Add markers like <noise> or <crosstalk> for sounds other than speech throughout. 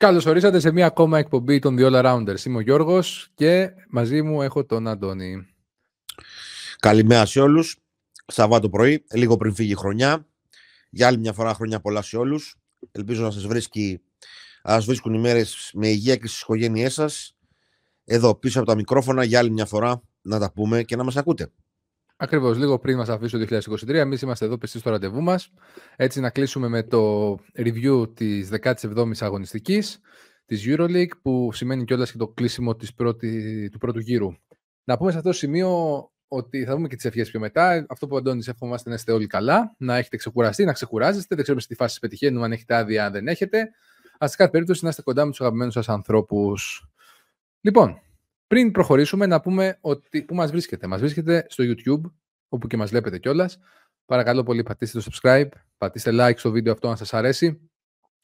Καλώς ορίσατε σε μία ακόμα εκπομπή των The All Arounders. Είμαι ο Γιώργος και μαζί μου έχω τον Αντώνη. Καλημέρα σε όλους. Σαββάτο πρωί, λίγο πριν φύγει η χρονιά. Για άλλη μια φορά χρονιά πολλά σε όλους. Ελπίζω να σας βρίσκει, να σας βρίσκουν οι μέρες με υγεία και στις οικογένειές σας. Εδώ πίσω από τα μικρόφωνα για άλλη μια φορά να τα πούμε και να μας ακούτε. Ακριβώς, λίγο πριν μας αφήσει το 2023, εμείς είμαστε εδώ πιστοί στο ραντεβού μας. Έτσι να κλείσουμε με το review της 17ης αγωνιστικής της EuroLeague, που σημαίνει κιόλας και το κλείσιμο της πρώτη, του πρώτου γύρου. Να πούμε σε αυτό το σημείο ότι θα δούμε και τις ευχές πιο μετά. Αυτό που Αντώνης εύχομαστε να είστε όλοι καλά, να έχετε ξεκουραστεί, να ξεκουράζεστε. Δεν ξέρουμε στη φάση πετυχαίνουμε αν έχετε άδεια, αν δεν έχετε. Α σε κάθε περίπτωση να είστε κοντά με τους αγαπημένους σας ανθρώπους. Λοιπόν, πριν προχωρήσουμε, να πούμε ότι πού μας βρίσκεται. Μας βρίσκεται στο YouTube, όπου και μας βλέπετε κιόλας. Παρακαλώ πολύ, πατήστε το subscribe, πατήστε like στο βίντεο αυτό αν σας αρέσει.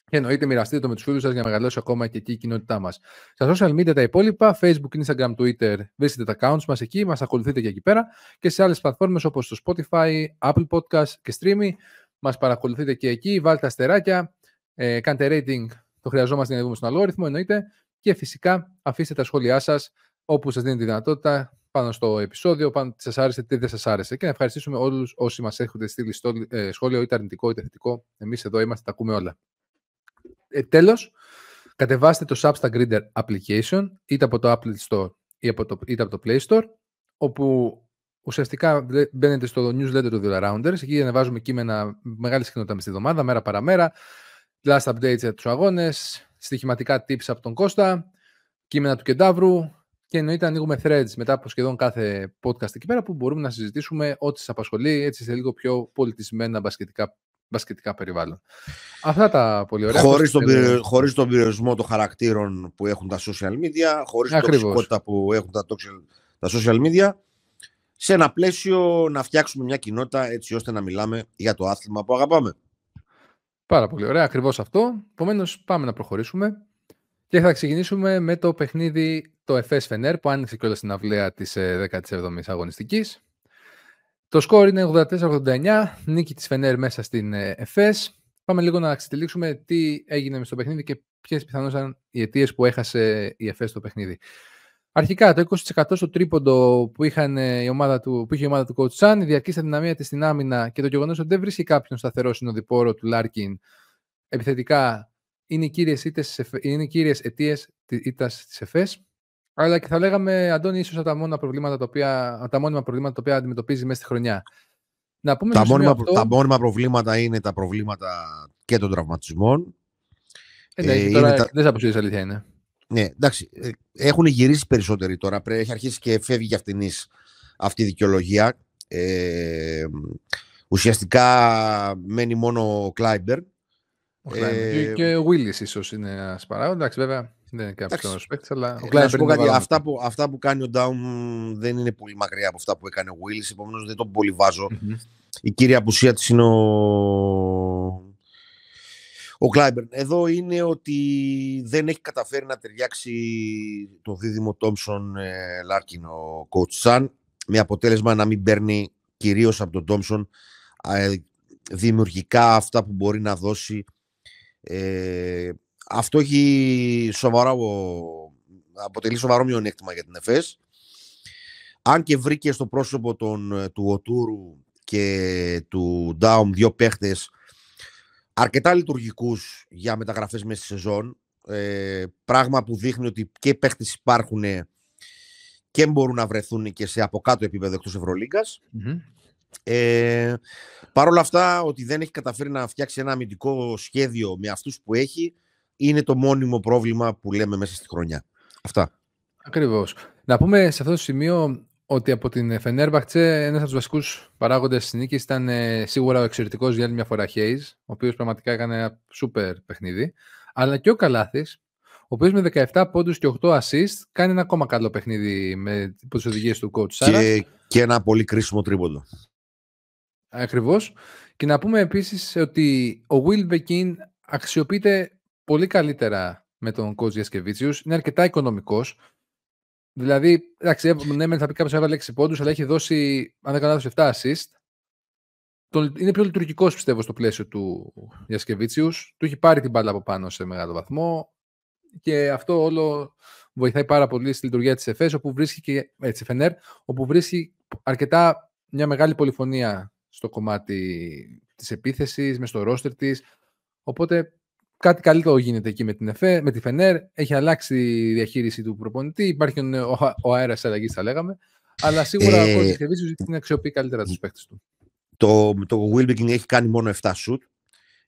Και εννοείται μοιραστείτε το με τους φίλους σας για να μεγαλώσει ακόμα και εκεί η κοινότητά μας. Στα social media τα υπόλοιπα, Facebook, Instagram, Twitter, βρίσκετε τα accounts μας εκεί, μας ακολουθείτε και εκεί πέρα. Και σε άλλες πλατφόρμες όπως το Spotify, Apple Podcast και Streamy. Μας παρακολουθείτε και εκεί, βάλτε αστεράκια, ε, κάντε rating, το χρειαζόμαστε για να δούμε στον αλγόριθμο, εννοείται. Και φυσικά αφήστε τα σχόλιά σας όπου σας δίνει τη δυνατότητα πάνω στο επεισόδιο, πάνω τι σας άρεσε, τι δεν σας άρεσε. Και να ευχαριστήσουμε όλους όσοι μας έχετε στείλει στο, ε, σχόλιο, είτε αρνητικό είτε θετικό. Εμείς εδώ είμαστε, τα ακούμε όλα. Ε, τέλος, κατεβάστε το Substack Reader application είτε από το Apple Store είτε από το, είτε από το Play Store όπου ουσιαστικά μπαίνετε στο newsletter του The Rounders εκεί ανεβάζουμε κείμενα μεγάλη συχνότητα με τη εβδομάδα, μέρα παραμέρα last updates για τους αγώνες στοιχηματικά tips από τον Κώστα κείμενα του Κεντάβρου και εννοείται ανοίγουμε threads μετά από σχεδόν κάθε podcast εκεί πέρα που μπορούμε να συζητήσουμε ό,τι σας απασχολεί έτσι σε λίγο πιο πολιτισμένα μπασκετικά μπασκετικά περιβάλλον. Αυτά τα πολύ ωραία. Χωρίς τον, πυρο... χωρίς τον περιορισμό των χαρακτήρων που έχουν τα social media, χωρίς την τοξικότητα που έχουν τα, τα social media, σε ένα πλαίσιο να φτιάξουμε μια κοινότητα έτσι ώστε να μιλάμε για το άθλημα που αγαπάμε. Πάρα πολύ ωραία, ακριβώς αυτό. Επομένως, πάμε να προχωρήσουμε και θα ξεκινήσουμε με το παιχνίδι το FS Fener που άνοιξε κιόλας στην αυλαία της 17ης ε, αγωνιστικής. Το σκορ είναι 84-89, νίκη της Φενέρ μέσα στην ε, ΕΦΕΣ. Πάμε λίγο να εξετυλίξουμε τι έγινε στο παιχνίδι και ποιες πιθανώς ήταν οι αιτίες που έχασε η ΕΦΕΣ στο παιχνίδι. Αρχικά, το 20% στο τρίποντο που, είχαν ε, η ομάδα του, που είχε η ομάδα του Coach Sun, η διαρκής αδυναμία της στην άμυνα και το γεγονός ότι δεν βρίσκει κάποιον σταθερό συνοδοιπόρο του Λάρκιν επιθετικά είναι οι κύριες αιτίες τη ήττας της ΕΦΕΣ. Αλλά και θα λέγαμε, Αντώνη, ίσως τα, μόνα προβλήματα τα, οποία, τα μόνιμα προβλήματα τα οποία αντιμετωπίζει μέσα στη χρονιά. Να πούμε τα, μόνιμα, αυτό... τα μόνιμα προβλήματα είναι τα προβλήματα και των τραυματισμών. Ε, ναι, ε, τώρα, τα... Δεν θα πω αλήθεια είναι. Ναι, εντάξει. Ε, έχουν γυρίσει περισσότεροι τώρα. Έχει αρχίσει και φεύγει για αυτήν αυτή η δικαιολογία. Ε, ουσιαστικά μένει μόνο ο Κλάιμπερν. Ε, και ο Βίλι ίσως είναι ένας παράγοντας. Εντάξει, βέβαια. Δεν είναι κάποιο παίκτης, αλλά ο Κλάιν κάτι, αυτά, που, αυτά που κάνει ο Ντάουν δεν είναι πολύ μακριά από αυτά που έκανε ο Willis, επομένως δεν τον πολύ βάζω. Mm-hmm. Η κύρια απουσία της είναι ο, ο Κλάιμπερν. Εδώ είναι ότι δεν έχει καταφέρει να ταιριάξει το δίδυμο Τόμψον ε, Λάρκιν ο coach Σαν με αποτέλεσμα να μην παίρνει κυρίως από τον Τόμψον ε, δημιουργικά αυτά που μπορεί να δώσει ε, αυτό έχει σοβαρό, αποτελεί σοβαρό μειονέκτημα για την ΕΦΕΣ. Αν και βρήκε στο πρόσωπο των, του Οτούρου και του Ντάουμ δύο παίχτες αρκετά λειτουργικούς για μεταγραφές μέσα στη σεζόν, ε, πράγμα που δείχνει ότι και παίχτες υπάρχουν και μπορούν να βρεθούν και σε από κάτω επίπεδο εκτός Ευρωλίγκας. Mm-hmm. Ε, Παρ' όλα αυτά, ότι δεν έχει καταφέρει να φτιάξει ένα αμυντικό σχέδιο με αυτούς που έχει, είναι το μόνιμο πρόβλημα που λέμε μέσα στη χρονιά. Αυτά. Ακριβώς. Να πούμε σε αυτό το σημείο ότι από την Φενέρμπαχτσε ένας από τους βασικούς παράγοντες της νίκης ήταν ε, σίγουρα ο εξαιρετικός για άλλη μια φορά Χέι, ο οποίος πραγματικά έκανε ένα σούπερ παιχνίδι. Αλλά και ο Καλάθης, ο οποίος με 17 πόντους και 8 assist κάνει ένα ακόμα καλό παιχνίδι με τις οδηγίες του coach Και, και ένα πολύ κρίσιμο τρίποντο. Ακριβώς. Και να πούμε επίσης ότι ο Will Bekin αξιοποιείται πολύ καλύτερα με τον coach Γιασκεβίτσιου. Είναι αρκετά οικονομικός. Δηλαδή, εντάξει, ναι, θα πει κάποιος έβαλε 6 πόντους, αλλά έχει δώσει, αν δεν κάνω 7 assist. Είναι πιο λειτουργικός, πιστεύω, στο πλαίσιο του Γιασκεβίτσιου. Του έχει πάρει την μπάλα από πάνω σε μεγάλο βαθμό. και αυτό όλο βοηθάει πάρα πολύ στη λειτουργία της ΕΦΕΣ, όπου βρίσκει και, έτσι, Φενέρ, όπου βρίσκει αρκετά μια μεγάλη πολυφωνία στο κομμάτι της επίθεσης, μες στο ρόστερ της. Οπότε κάτι καλύτερο γίνεται εκεί με την ΕΦΕ, με τη Φενέρ. Έχει αλλάξει η διαχείριση του προπονητή. Υπάρχει ο, ο αέρας αλλαγής, θα λέγαμε. Αλλά σίγουρα ε, ο Κώστας την αξιοποιεί καλύτερα τους παίχτε του. Το, το Wilbekin έχει κάνει μόνο 7 shoot.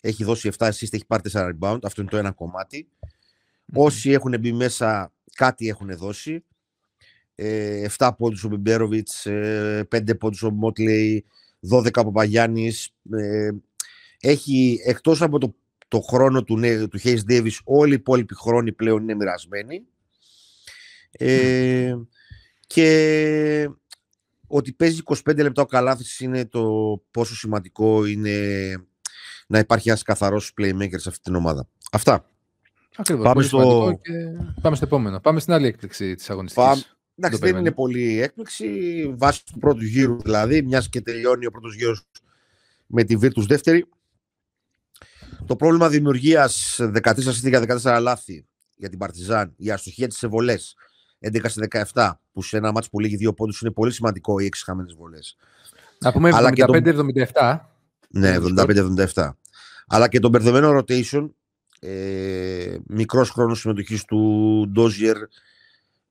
Έχει δώσει 7 assist, έχει πάρει 4 rebound. Αυτό είναι το ένα κομμάτι. Όσοι έχουν μπει μέσα, κάτι έχουν δώσει. Ε, 7 πόντους ο Μπιμπέροβιτς, ε, 5 πόντους ο Μότλεϊ, 12 ο Παπαγιάννης. Ε, έχει, εκτός από το, το χρόνο του, του Hayes Davis, όλοι οι υπόλοιποι χρόνοι πλέον είναι μοιρασμένοι. Ε, και ότι παίζει 25 λεπτά ο Καλάθης είναι το πόσο σημαντικό είναι να υπάρχει ένας καθαρός playmaker σε αυτή την ομάδα. Αυτά. Ακριβώς, πάμε, στο... Και... πάμε στο επόμενο. Πάμε στην άλλη έκπληξη της αγωνιστικής. Πάμε... Εντάξει, δεν είναι πολύ έκπληξη. Βάσει του πρώτου γύρου δηλαδή, μιας και τελειώνει ο πρώτος γύρος με τη Virtus δεύτερη. Το πρόβλημα δημιουργίας 13 14 λάθη για την Παρτιζάν, η αστοχία της βολές 11 σε 17, που σε ένα μάτσο που λήγει δύο πόντους είναι πολύ σημαντικό οι έξι χαμένες βολές. Να πούμε 75-77. Ναι, 75-77. Αλλά και το μπερδεμένο rotation, ε, μικρός χρόνος συμμετοχής του Ντόζιερ,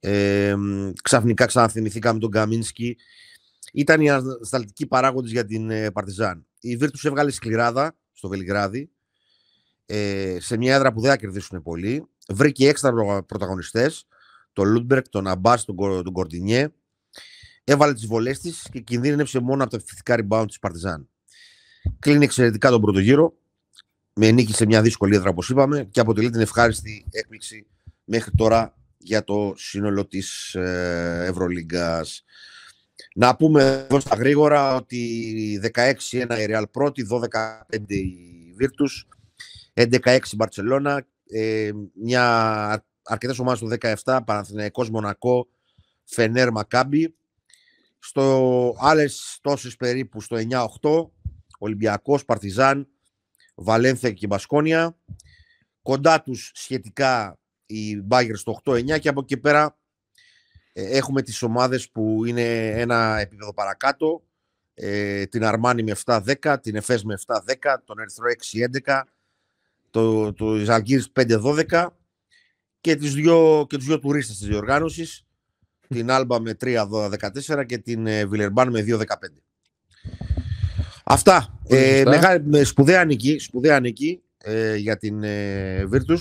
ε, ξαφνικά ξαναθυμηθήκαμε τον Καμίνσκι. Ήταν οι ανασταλτικοί παράγοντες για την ε, Παρτιζάν. Η Βίρτους έβγαλε σκληράδα στο Βελιγράδι, ε, σε μια έδρα που δεν θα κερδίσουν πολύ. Βρήκε έξτρα πρωταγωνιστές, τον Λούντμπεργκ, τον Αμπάς, τον, τον Κορντινιέ. Έβαλε τις βολές της και κινδύνευσε μόνο από τα επιθετικά rebound της Παρτιζάν. Κλείνει εξαιρετικά τον πρώτο γύρο, με νίκη σε μια δύσκολη έδρα όπως είπαμε και αποτελεί την ευχάριστη έκπληξη μέχρι τώρα για το σύνολο της ε, Ευρωλίγκας. Να πούμε εδώ στα γρήγορα ότι 16-1 η Real πρώτη, 12-5 η Virtus, 11-6 η Μπαρτσελώνα, ε, μια αρκετές ομάδες του 17, Παναθηναϊκός Μονακό, Φενέρ Μακάμπι. Στο άλλες τόσες περίπου στο 9-8, Ολυμπιακός, Παρτιζάν, Βαλένθια και Μπασκόνια. Κοντά τους σχετικά η Μπάγκερ στο 8-9 και από εκεί πέρα ε, έχουμε τις ομάδες που είναι ένα επίπεδο παρακάτω. Ε, την Αρμάνι με 7-10, την Εφές με 7-10, τον Ερθρό 6-11, το, το Ζαλγκύρης 5-12 και, τις δυο, και τους δύο τουρίστες της διοργάνωσης, την Άλμπα με 3-14 και την ε, Βιλερμπάν με 2-15. Αυτά. Ε, μεγάλη, σπουδαία νική, σπουδαία νική ε, για την ε, Virtus.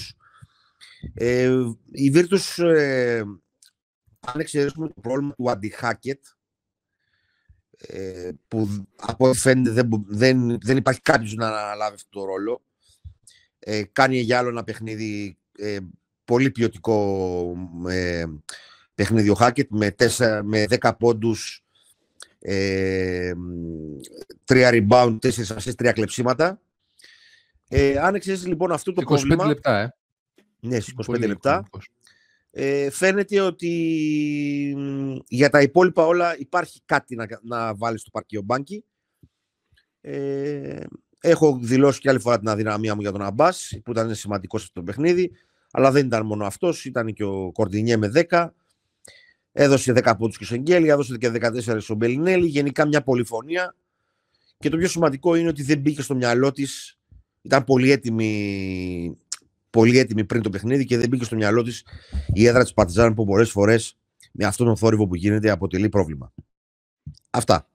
Ε, η Virtus, ε, αν εξαιρέσουμε το πρόβλημα του αντι-hacket, ε, που από ό,τι φαίνεται δεν, δεν, δεν υπάρχει κάποιος να αναλάβει αυτό το ρόλο, ε, κάνει για άλλο ένα παιχνίδι ε, πολύ ποιοτικό ε, παιχνίδι ο Hackett με, 4, με 10 πόντους, ε, 3 rebound, 4 assists, 3 κλεψίματα. Ε, αν εξαιρέσεις λοιπόν αυτό το 25 πρόβλημα... λεπτά, ε. Ναι, 25 λεπτά. Ε, φαίνεται ότι για τα υπόλοιπα όλα υπάρχει κάτι να, να βάλεις στο παρκείο μπάνκι. Ε, έχω δηλώσει και άλλη φορά την αδυναμία μου για τον Αμπάς, που ήταν σημαντικό σε αυτό το παιχνίδι. Αλλά δεν ήταν μόνο αυτός, ήταν και ο Κορντινιέ με 10. Έδωσε 10 από του Κισεγγέλη, έδωσε και 14 στον Μπελινέλη. Γενικά μια πολυφωνία. Και το πιο σημαντικό είναι ότι δεν μπήκε στο μυαλό της. Ήταν πολύ έτοιμη πολύ έτοιμη πριν το παιχνίδι και δεν μπήκε στο μυαλό της η έδρα της Παρτιζάν που πολλές φορές με αυτόν τον θόρυβο που γίνεται αποτελεί πρόβλημα. Αυτά.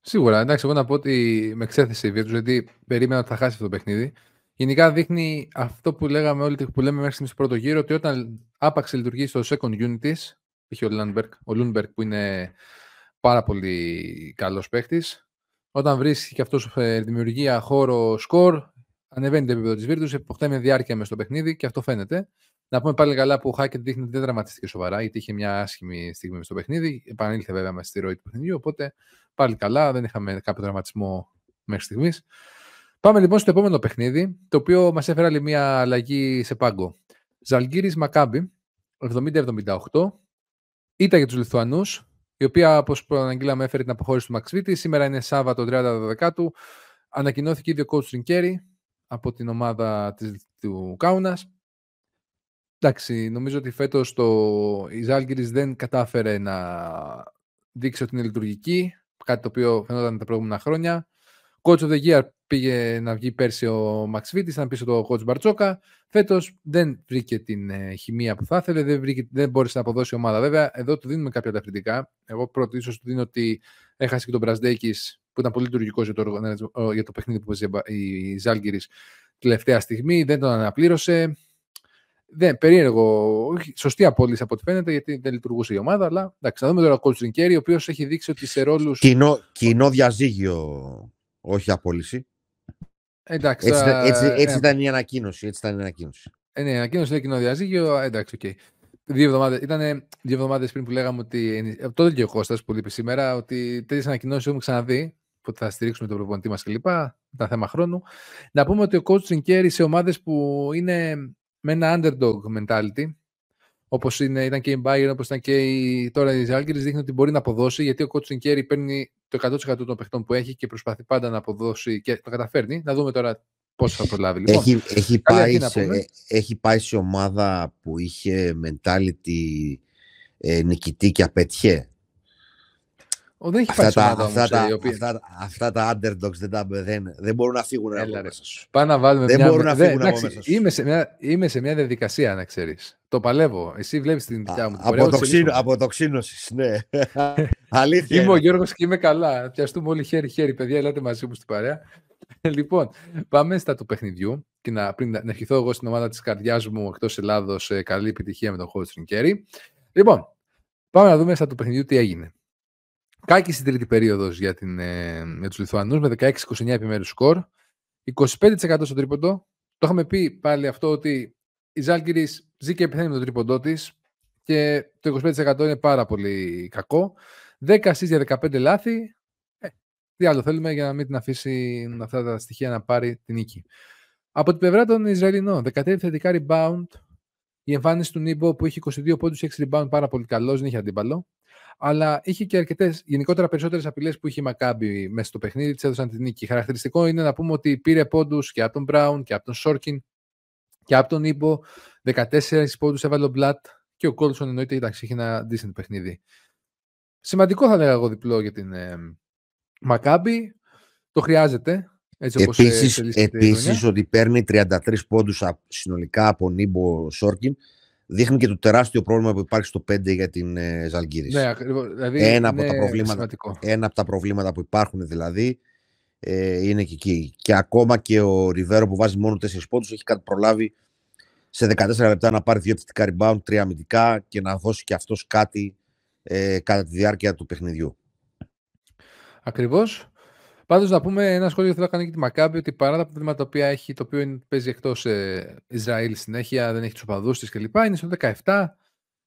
Σίγουρα. Εντάξει, εγώ να πω ότι με εξέθεσε η Virtus γιατί περίμενα ότι θα χάσει αυτό το παιχνίδι. Γενικά δείχνει αυτό που λέγαμε όλοι που λέμε μέχρι στιγμής στο πρώτο γύρο ότι όταν άπαξ λειτουργεί στο second unit της, είχε ο Λούντμπεργκ, ο Λούντμπεργκ που είναι πάρα πολύ καλός παίχτη, όταν βρίσκει και αυτός ε, δημιουργία χώρο σκορ, ανεβαίνει το επίπεδο της Virtus, αποκτά μια διάρκεια μες στο παιχνίδι και αυτό φαίνεται. Να πούμε πάλι καλά που ο Χάκετ δείχνει ότι δεν δραματίστηκε σοβαρά, γιατί είχε μια άσχημη στιγμή στο παιχνίδι. Επανήλθε βέβαια με στη ροή του παιχνιδιού, οπότε πάλι καλά, δεν είχαμε κάποιο δραματισμό μέχρι στιγμής. Πάμε λοιπόν στο επόμενο παιχνίδι, το οποίο μας έφερε άλλη μια αλλαγή σε πάγκο. Ζαλγκύρη Μακάμπι, 70-78. Ήταν για τους Λιθουανούς, η οποία, όπως προαναγγείλαμε, έφερε την αποχώρηση του Μαξβίτη. Σήμερα είναι Σάββατο 30 του. Ανακοινώθηκε ήδη ο coach Ριγκέρι από την ομάδα της, του Κάουνας. εντάξει, νομίζω ότι φέτος το... η Ζάλγκυρης δεν κατάφερε να δείξει ότι είναι λειτουργική, κάτι το οποίο φαινόταν τα προηγούμενα χρόνια. Coach of the Year πήγε να βγει πέρσι ο Max Vitis, ήταν πίσω το coach Μπαρτσόκα. Φέτος δεν βρήκε την ε, χημεία που θα ήθελε, δεν, βρήκε, δεν μπόρεσε να αποδώσει ομάδα. Βέβαια, εδώ του δίνουμε κάποια ελαφρυντικά. Εγώ πρώτο ίσως του δίνω ότι έχασε και τον Μπραζντέικι που ήταν πολύ λειτουργικός για, το, για το παιχνίδι που παίζει η Ζάλγκιρι τελευταία στιγμή. Δεν τον αναπλήρωσε. Δεν, περίεργο, σωστή απόλυση από ό,τι φαίνεται, γιατί δεν λειτουργούσε η ομάδα. Αλλά εντάξει, να δούμε τώρα ο Coach ο οποίος έχει δείξει ότι σε ρόλου. Κοινό, κοινό διαζύγιο, όχι απόλυση. Εντάξει, έτσι, έτσι, έτσι ε, ήταν η ανακοίνωση. Έτσι ήταν η ανακοίνωση. Ε, ναι, η ανακοίνωση λέει κοινό διαζύγιο. Εντάξει, ok. Okay. Δύο εβδομάδες, ήταν δύο εβδομάδες πριν που λέγαμε ότι. Ε, τότε και ο Κώστας που είπε σήμερα ότι τέτοιε ανακοινώσεις έχουμε ξαναδεί. Που θα στηρίξουμε τον προπονητή μας κλπ. Ήταν θέμα χρόνου. Να πούμε ότι ο coach Τριγκέρι σε ομάδες που είναι με ένα underdog mentality, όπως ήταν και η Bayern, όπως ήταν και η, τώρα η Zalgiris, δείχνει ότι μπορεί να αποδώσει γιατί ο coach Τριγκέρι παίρνει το 100% των παιχτών που έχει και προσπαθεί πάντα να αποδώσει και το καταφέρνει. Να δούμε τώρα πώς θα προλάβει. Λοιπόν, έχει, έχει, πάει σε, έχει πάει σε ομάδα που είχε mentality ε, νικητή και απέτυχε. Ο, δεν έχει αυτά, τα, ομάδα, αυτά, τα, οποία... αυτά, αυτά, τα underdogs δεν, τα, δεν, δεν μπορούν να φύγουν Έλα, από μέσα σου. Πάνε να βάλουμε δεν μια... μπορούν να φύγουν δεν, από μέσα σου. Είμαι σε, μια, είμαι σε μια διαδικασία, να ξέρεις. Το παλεύω. Εσύ βλέπεις την δικιά μου. Από το ξύνωση, ναι. <laughs> Αλήθεια. Είμαι ο Γιώργος και είμαι καλά. Πιαστούμε όλοι χέρι-χέρι, παιδιά. Ελάτε μαζί μου στην παρέα. λοιπόν, πάμε στα του παιχνιδιού. Και να, πριν, να ευχηθώ εγώ στην ομάδα της καρδιάς μου εκτός Ελλάδος καλή επιτυχία με τον Χόλτ Κέρι. Λοιπόν, πάμε να δούμε στα του παιχνιδιού τι έγινε. Κάκιστη τρίτη περίοδος για, την, ε, για τους Λιθουανούς με 16-29 επιμέρους σκορ. 25% στο τρίποντο. Το είχαμε πει πάλι αυτό ότι η Ζάλγκιρι ζει και επιθέτει με το τρίποντό της και το 25% είναι πάρα πολύ κακό. 10 ασύ για 15 λάθη. Ε, τι άλλο θέλουμε για να μην την αφήσει αυτά τα στοιχεία να πάρει την νίκη. Από την πλευρά των Ισραηλινών, 13 θετικά rebound. Η εμφάνιση του Νίμπο που είχε 22 πόντους, 6 rebound, πάρα πολύ καλός, δεν είχε αντίπαλο αλλά είχε και αρκετές, γενικότερα περισσότερες απειλές που είχε η Μακάμπη μέσα στο παιχνίδι, της έδωσαν την νίκη. Χαρακτηριστικό είναι να πούμε ότι πήρε πόντους και από τον Μπράουν και από τον Σόρκιν και από τον Ήμπο. 14 πόντους έβαλε ο Μπλατ και ο Κόλσον εννοείται εντάξει, είχε ένα decent παιχνίδι. Σημαντικό θα έλεγα εγώ διπλό για την ε, Μακάμπη. Το χρειάζεται. Έτσι όπως ε, επίσης, επίσης ότι παίρνει 33 πόντους συνολικά από Νίμπο Σόρκιν δείχνει και το τεράστιο πρόβλημα που υπάρχει στο 5 για την ε, Ζαλγκύρης. Ναι, δηλαδή ένα, από τα προβλήματα, ένα από τα προβλήματα που υπάρχουν δηλαδή ε, είναι και εκεί. Και ακόμα και ο Ριβέρο που βάζει μόνο 4 πόντους έχει κάτι προλάβει σε 14 λεπτά να πάρει δύο θετικά rebound, τρία αμυντικά και να δώσει και αυτός κάτι ε, κατά τη διάρκεια του παιχνιδιού. Ακριβώς. Πάντως να πούμε ένα σχόλιο που θέλω να κάνω για τη Μακάμπη ότι παρά τα προβλήματα που έχει, το οποίο παίζει εκτός ε, Ισραήλ συνέχεια, δεν έχει τους οπαδούς της κλπ. Είναι στο 17.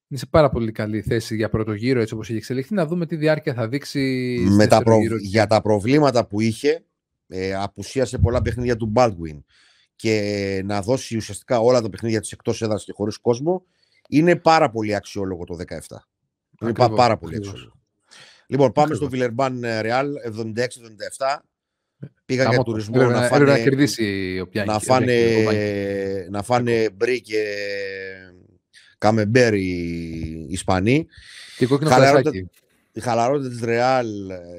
Είναι σε πάρα πολύ καλή θέση για πρώτο γύρο έτσι όπως έχει εξελιχθεί. Να δούμε τι διάρκεια θα δείξει. Με τα προ... Για τα προβλήματα που είχε, ε, απουσίασε πολλά παιχνίδια του Baldwin και να δώσει ουσιαστικά όλα τα παιχνίδια της εκτός έδρας και χωρίς κόσμο, είναι πάρα πολύ αξιόλογο το 17. Ακριβώς, είναι πάρα πολύ αξιόλογο. Λοιπόν, πάμε στο Βιλερμπάν Ρεάλ 76-77. Πήγαν για τουρισμό να φάνε, να, κερδίσει να φάνε, να φάνε μπρι και καμεμπέρ οι Ισπανοί. Και κόκκινο χαλαρότητα, η χαλαρότητα της Ρεάλ,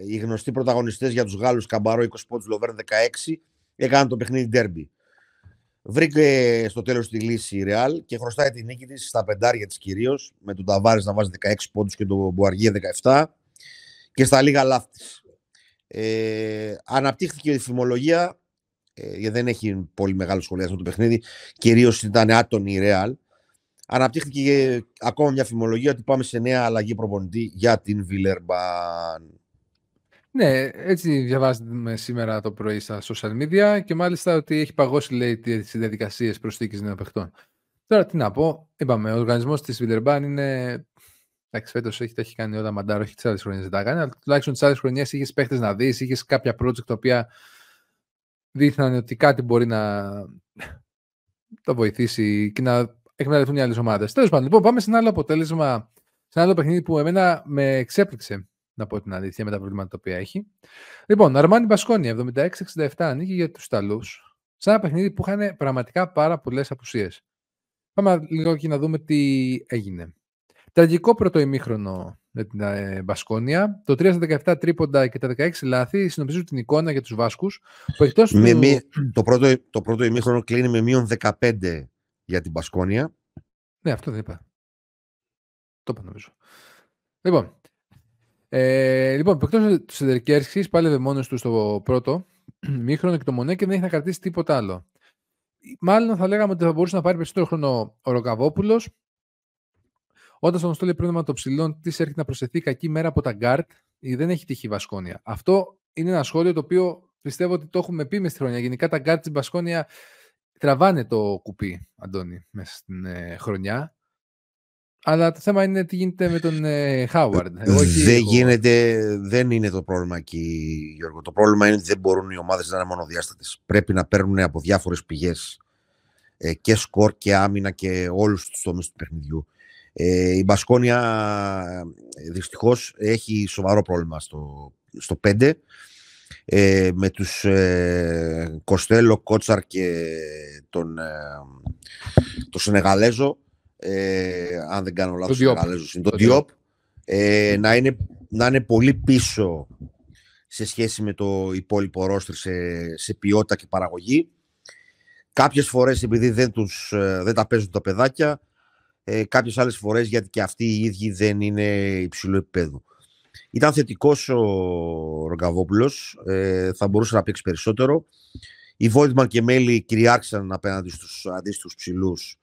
οι γνωστοί πρωταγωνιστές για τους Γάλλους, Καμπαρό 20 πόντους, Λοβέρν 16, έκαναν το παιχνίδι ντέρμπι. Βρήκε στο τέλος τη λύση η Ρεάλ και χρωστάει τη νίκη της στα πεντάρια της κυρίως, με τον Ταβάρης να βάζει 16 πόντους και τον Μπουαργίε 17 και στα λίγα λάθη της. Ε, αναπτύχθηκε η φημολογία, ε, γιατί δεν έχει πολύ μεγάλο σχολιασμό το παιχνίδι, κυρίως ήταν άτονη η Ρεάλ. Αναπτύχθηκε ακόμα μια φημολογία ότι πάμε σε νέα αλλαγή προπονητή για την Βιλερμπάν. Ναι, έτσι διαβάζουμε σήμερα το πρωί στα social media και μάλιστα ότι έχει παγώσει λέει τις διαδικασίες προσθήκης νέων παιχτών. Τώρα τι να πω, είπαμε, ο οργανισμός της Βιλερμπάν είναι Εντάξει, φέτος έχει, έχει κάνει όλα μαντάρο, όχι τις άλλες χρονιές δεν τα κάνει, αλλά τουλάχιστον τις άλλες χρονιές είχες παίχτες να δεις, είχες κάποια project τα οποία δείχναν ότι κάτι μπορεί να το βοηθήσει και να εκμεταλλευτούν οι άλλες ομάδες. Τέλος πάντων, λοιπόν, πάμε σε ένα άλλο αποτέλεσμα, σε ένα άλλο παιχνίδι που εμένα με εξέπληξε, να πω την αλήθεια, με τα προβλήματα τα οποία έχει. Λοιπόν, Αρμάνι Μπασκόνια, 76-67, ανήκει για τους Ιταλούς, σε ένα παιχνίδι που είχαν πραγματικά πάρα πολλές απουσίες. Πάμε λίγο και να δούμε τι έγινε. Τραγικό πρώτο ημίχρονο με την ε, Μπασκόνια. Το 3 17 τρίποντα και τα 16 λάθη συνομίζουν την εικόνα για τους Βάσκους. Που εκτός με, του... το, πρώτο, το πρώτο ημίχρονο κλείνει με μείον 15 για την Μπασκόνια. Ναι, αυτό δεν είπα. Το είπα νομίζω. Λοιπόν, ε, λοιπόν εκτός του Σεντεκέρσκις πάλευε μόνος του στο πρώτο <clears throat> ημίχρονο και το Μονέκε δεν έχει να κρατήσει τίποτα άλλο. Μάλλον θα λέγαμε ότι θα μπορούσε να πάρει περισσότερο χρόνο ο Ρογκαβόπουλος. Όταν στον Στόλιο πρόβλημα των ψηλών της έρχεται να προσθεθεί κακή μέρα από τα γκαρντ, δεν έχει τύχη η Βασκόνια. Αυτό είναι ένα σχόλιο το οποίο πιστεύω ότι το έχουμε πει μες στη χρονιά. Γενικά τα γκαρντ τη Βασκόνια τραβάνε το κουπί, Αντώνη, μέσα στην ε, χρονιά. Αλλά το θέμα είναι τι γίνεται με τον Χάουαρντ. Ε, δεν, γίνεται, δεν είναι το πρόβλημα εκεί, Γιώργο. Το πρόβλημα είναι ότι δεν μπορούν οι ομάδες να είναι μονοδιάστατες. Πρέπει να παίρνουν από διάφορες πηγές ε, και σκορ και άμυνα και όλους τους τομείς του παιχνιδιού. Ε, η Μπασκόνια ε, δυστυχώς έχει σοβαρό πρόβλημα στο, στο 5 ε, με τους ε, Κοστέλο, Κότσαρ και τον, ε, τον Σενεγαλέζο. Ε, αν δεν κάνω λάθος, το Διόπ, το Διόπ ε, να, είναι, να είναι πολύ πίσω σε σχέση με το υπόλοιπο ρόστρι σε, σε ποιότητα και παραγωγή. Κάποιες φορές επειδή δεν, τους, ε, δεν τα παίζουν τα παιδάκια, ε, κάποιες άλλες φορές γιατί και αυτοί οι ίδιοι δεν είναι υψηλού επίπεδου. Ήταν θετικός ο Ρογκαβόπουλος, ε, θα μπορούσε να παίξει περισσότερο. Οι Βόλτμαν και Μέλη κυριάρχησαν απέναντι στους αντίστοιχους ψηλούς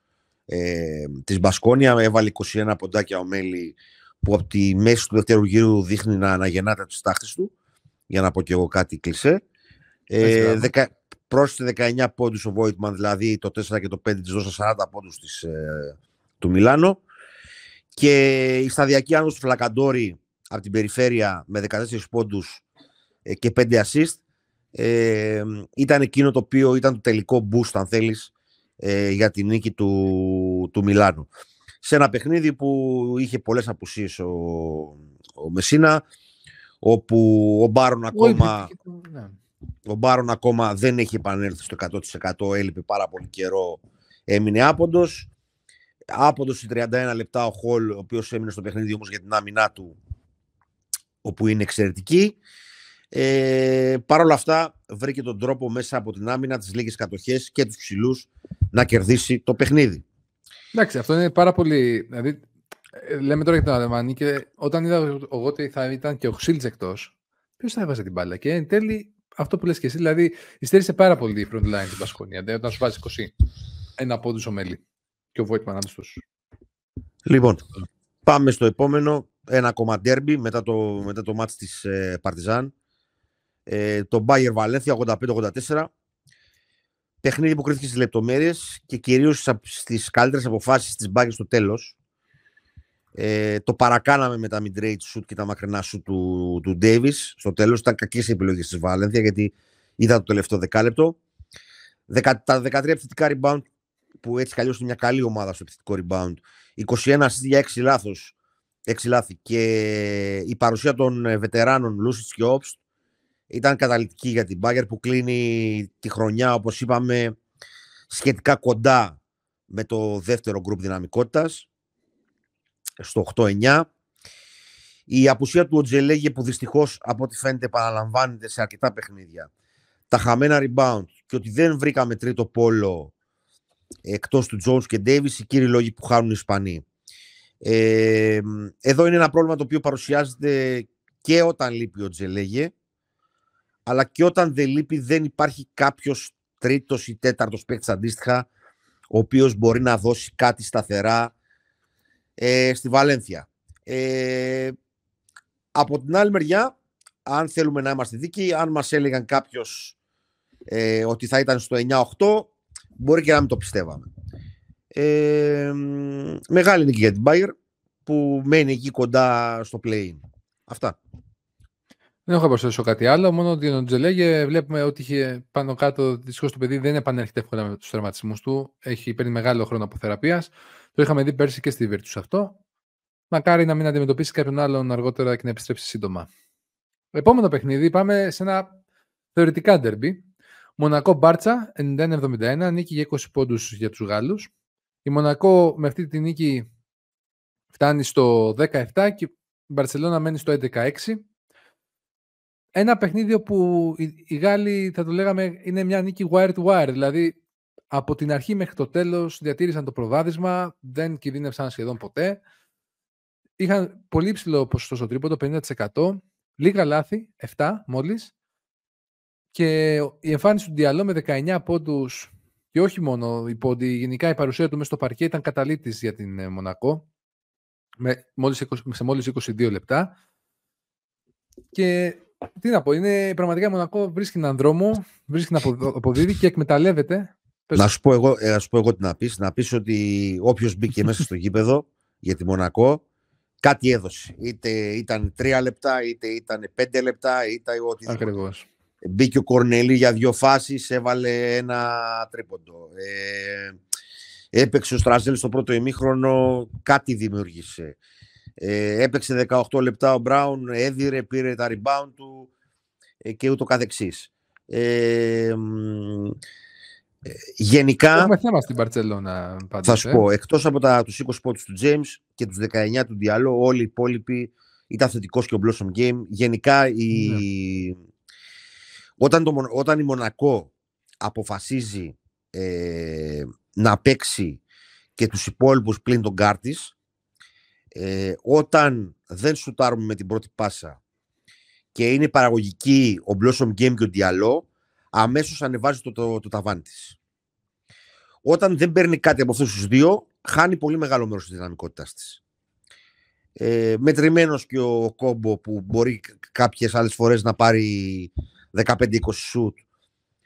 ε, της Μπασκόνια. Έβαλε 21 ποντάκια ο Μέλη που από τη μέση του δεύτερου γύρου δείχνει να αναγεννάται από τις τάχτες του. Για να πω και εγώ κάτι κλεισέ. Ε, δεκα, πρόσθεσε 19 πόντους ο Βόιτμαν, δηλαδή το 4 και το 5 της δώσα 40 πόντους της, ε, του Μιλάνο. Και η σταδιακή άνοδος του Φλακαντόρη από την περιφέρεια με 14 πόντους ε, και 5 assist ε, ήταν εκείνο το οποίο ήταν το τελικό boost αν θέλεις ε, για τη νίκη του, του Μιλάνου. Σε ένα παιχνίδι που είχε πολλές απουσίες ο, ο Μεσίνα, όπου ο Μπάρον ακόμα, ναι. ο Μπάρον ακόμα δεν έχει επανέλθει στο 100% έλειπε πάρα πολύ καιρό, έμεινε άποντος. Άποντος σε 31 λεπτά ο Χολ, ο οποίος έμεινε στο παιχνίδι όμως για την άμυνά του, όπου είναι εξαιρετική. Ε, Παρ' όλα αυτά, βρήκε τον τρόπο μέσα από την άμυνα, τις λίγες κατοχές και τους ψηλούς να κερδίσει το παιχνίδι. Εντάξει, αυτό είναι πάρα πολύ. Δηλαδή, ε, λέμε τώρα για τον Αλεμάνι και όταν είδα εγώ ότι θα ήταν και ο Ξύλτ εκτός, ποιος θα έβαζε την μπάλα. Και εν τέλει, αυτό που λες και εσύ, δηλαδή, υστέρησε πάρα πολύ η front line στην Πασχονία. Δηλαδή, όταν σου βάζει 20, ένα από του ο Μέλη και ο Βόιτμαν του. Λοιπόν, πάμε στο επόμενο. Ένα ακόμα ντέρμπι μετά το, μετά το μάτς της ε, Παρτιζάν ε, το Bayer Valencia 85-84. Παιχνίδι που κρίθηκε στις λεπτομέρειες και κυρίως στις καλύτερες αποφάσεις της Bayer στο τέλος. Ε, το παρακάναμε με τα mid-range shoot και τα μακρινά shoot του, του Davis. Στο τέλος ήταν κακές οι επιλογές της Valencia γιατί είδα το τελευταίο δεκάλεπτο. Δεκα, τα 13 επιθετικά rebound που έτσι καλώ είναι μια καλή ομάδα στο επιθετικό rebound. 21 για 6 λάθος, 6 λάθη και η παρουσία των ε, βετεράνων Λούσιτς και Όπστ ήταν καταλητική για την Μπάγκερ που κλείνει τη χρονιά, όπως είπαμε, σχετικά κοντά με το δεύτερο γκρουπ δυναμικότητας, στο 8-9. Η απουσία του Οτζελέγε που δυστυχώς από ό,τι φαίνεται επαναλαμβάνεται σε αρκετά παιχνίδια. Τα χαμένα rebound και ότι δεν βρήκαμε τρίτο πόλο εκτός του Jones και Davis, οι κύριοι λόγοι που χάνουν οι Ισπανοί. Ε, εδώ είναι ένα πρόβλημα το οποίο παρουσιάζεται και όταν λείπει ο Τζελέγε αλλά και όταν δεν λείπει δεν υπάρχει κάποιος τρίτος ή τέταρτος παίκτης αντίστοιχα ο οποίος μπορεί να δώσει κάτι σταθερά ε, στη Βαλένθια. Ε, από την άλλη μεριά, αν θέλουμε να είμαστε δίκαιοι, αν μας έλεγαν κάποιος ε, ότι θα ήταν στο 9-8, μπορεί και να μην το πιστεύαμε. Ε, μεγάλη νίκη για την Bayer που μένει εκεί κοντά στο play Αυτά. Δεν έχω να προσθέσω κάτι άλλο. Μόνο ότι ο Τζελέγε βλέπουμε ότι είχε πάνω κάτω. Δυστυχώς το παιδί δεν επανέρχεται εύκολα με τους τραυματισμού του. Έχει παίρνει μεγάλο χρόνο από θεραπείας. Το είχαμε δει πέρσι και στη Virtus αυτό. Μακάρι να μην αντιμετωπίσει κάποιον άλλον αργότερα και να επιστρέψει σύντομα. Επόμενο παιχνίδι, πάμε σε ένα θεωρητικά ντερμπι. Μονακό Μπάρτσα 91-71, νίκη για 20 πόντους για τους Γάλλους. Η Μονακό με αυτή τη νίκη φτάνει στο 17 και η Μπαρσελόνα μένει στο 11-6. Ένα παιχνίδι όπου οι Γάλλοι θα το λέγαμε είναι μια νίκη wire to wire, δηλαδή από την αρχή μέχρι το τέλος διατήρησαν το προβάδισμα, δεν κινδύνευσαν σχεδόν ποτέ. Είχαν πολύ ψηλό ποσοστό στο τρίποντο, 50%. Λίγα λάθη, 7 μόλις. Και η εμφάνιση του Διαλό με 19 πόντους και όχι μόνο οι πόντοι, γενικά η παρουσία του μέσα στο παρκέ ήταν καταλήτης για την ε, Μονακό με μόλις, σε μόλις 22 λεπτά. Και τι να πω, είναι πραγματικά η Μονακό βρίσκει έναν δρόμο, βρίσκει να αποδίδει και εκμεταλλεύεται. Να σου, πω εγώ, ε, να σου πω εγώ τι να πεις. Να πεις ότι όποιος μπήκε μέσα στο γήπεδο για τη Μονακό κάτι έδωσε. Είτε ήταν τρία λεπτά, είτε ήταν πέντε λεπτά, είτε ό,τι. Ακριβώς. Μπήκε ο Κορνελή για δύο φάσεις, έβαλε ένα τρίποντο. Ε, έπαιξε ο Στραζέλ στο πρώτο ημίχρονο, κάτι δημιούργησε. Ε, έπαιξε 18 λεπτά ο Μπράουν, έδιρε, πήρε τα rebound του ε, και ούτω καθεξής. Ε, ε, γενικά. Έχουμε θέμα στην Παρσελόνα. Θα σου πω, εκτός από τα, τους 20 πόντους του James και τους 19 του Διαλό, όλοι οι υπόλοιποι ήταν θετικός και ο Blossom Game. Γενικά, η... Ναι. Όταν, το, όταν η Μονακό αποφασίζει ε, να παίξει και τους υπόλοιπους πλην τον Κάρτης, ε, όταν δεν σουτάρουμε με την πρώτη πάσα και είναι παραγωγική ο Blossom Game και ο Διαλό, αμέσως ανεβάζει το, το, το ταβάνι της. Όταν δεν παίρνει κάτι από αυτούς τους δύο, χάνει πολύ μεγάλο μέρος της δυναμικότητά της. Ε, μετρημένος και ο κόμπο που μπορεί κάποιες άλλες φορές να πάρει 15-20 σουτ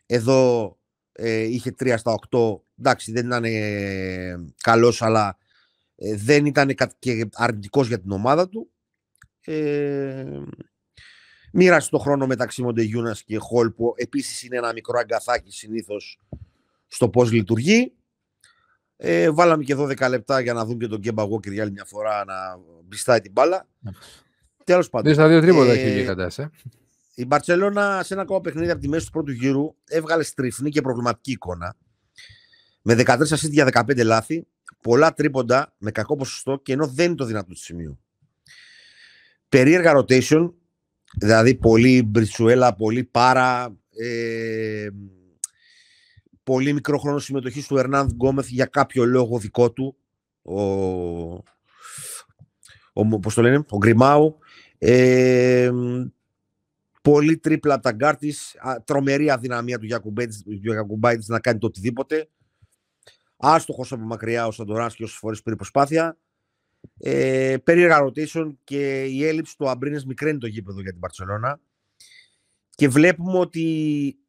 εδώ ε, είχε 3 στα 8 εντάξει δεν ήταν ε, καλός αλλά ε, δεν ήταν και αρνητικός για την ομάδα του ε, Μοίρασε το χρόνο μεταξύ Μοντεγιούνας και Χολ, που επίσης είναι ένα μικρό αγκαθάκι συνήθως στο πώς λειτουργεί. Ε, βάλαμε και 12 λεπτά για να δούμε και τον Γκέμπα Walker για άλλη μια φορά να μπιστάει την μπάλα. Τέλος πάντων. στα δύο τρίποτα έχει βγει κατά Η Μπαρσελόνα σε ένα ακόμα παιχνίδι από τη μέση του πρώτου γύρου έβγαλε στριφνή και προβληματική εικόνα. Με 13 ασίστ για 15 λάθη, πολλά τρίποντα με κακό ποσοστό και ενώ δεν είναι το δυνατό του σημείου. Περίεργα rotation Δηλαδή πολύ Μπριθουέλα, πολύ πάρα. Ε, πολύ μικρό χρόνο συμμετοχής του Ερνανγκόμεθ για κάποιο λόγο δικό του. Ο, ο, πώς το λένε, ο Γκριμάου. Ε, πολύ τρίπλα από τα γκαρντ Τρομερή αδυναμία του Γιοκουμπάιτις να κάνει το οτιδήποτε. Άστοχος από μακριά ο Σατοράνσκι όσες φορές πήρε προσπάθεια. Ε, περίεργα rotation και η έλλειψη του Αμπρίνες μικραίνει το γήπεδο για την Παρσελώνα. Και βλέπουμε ότι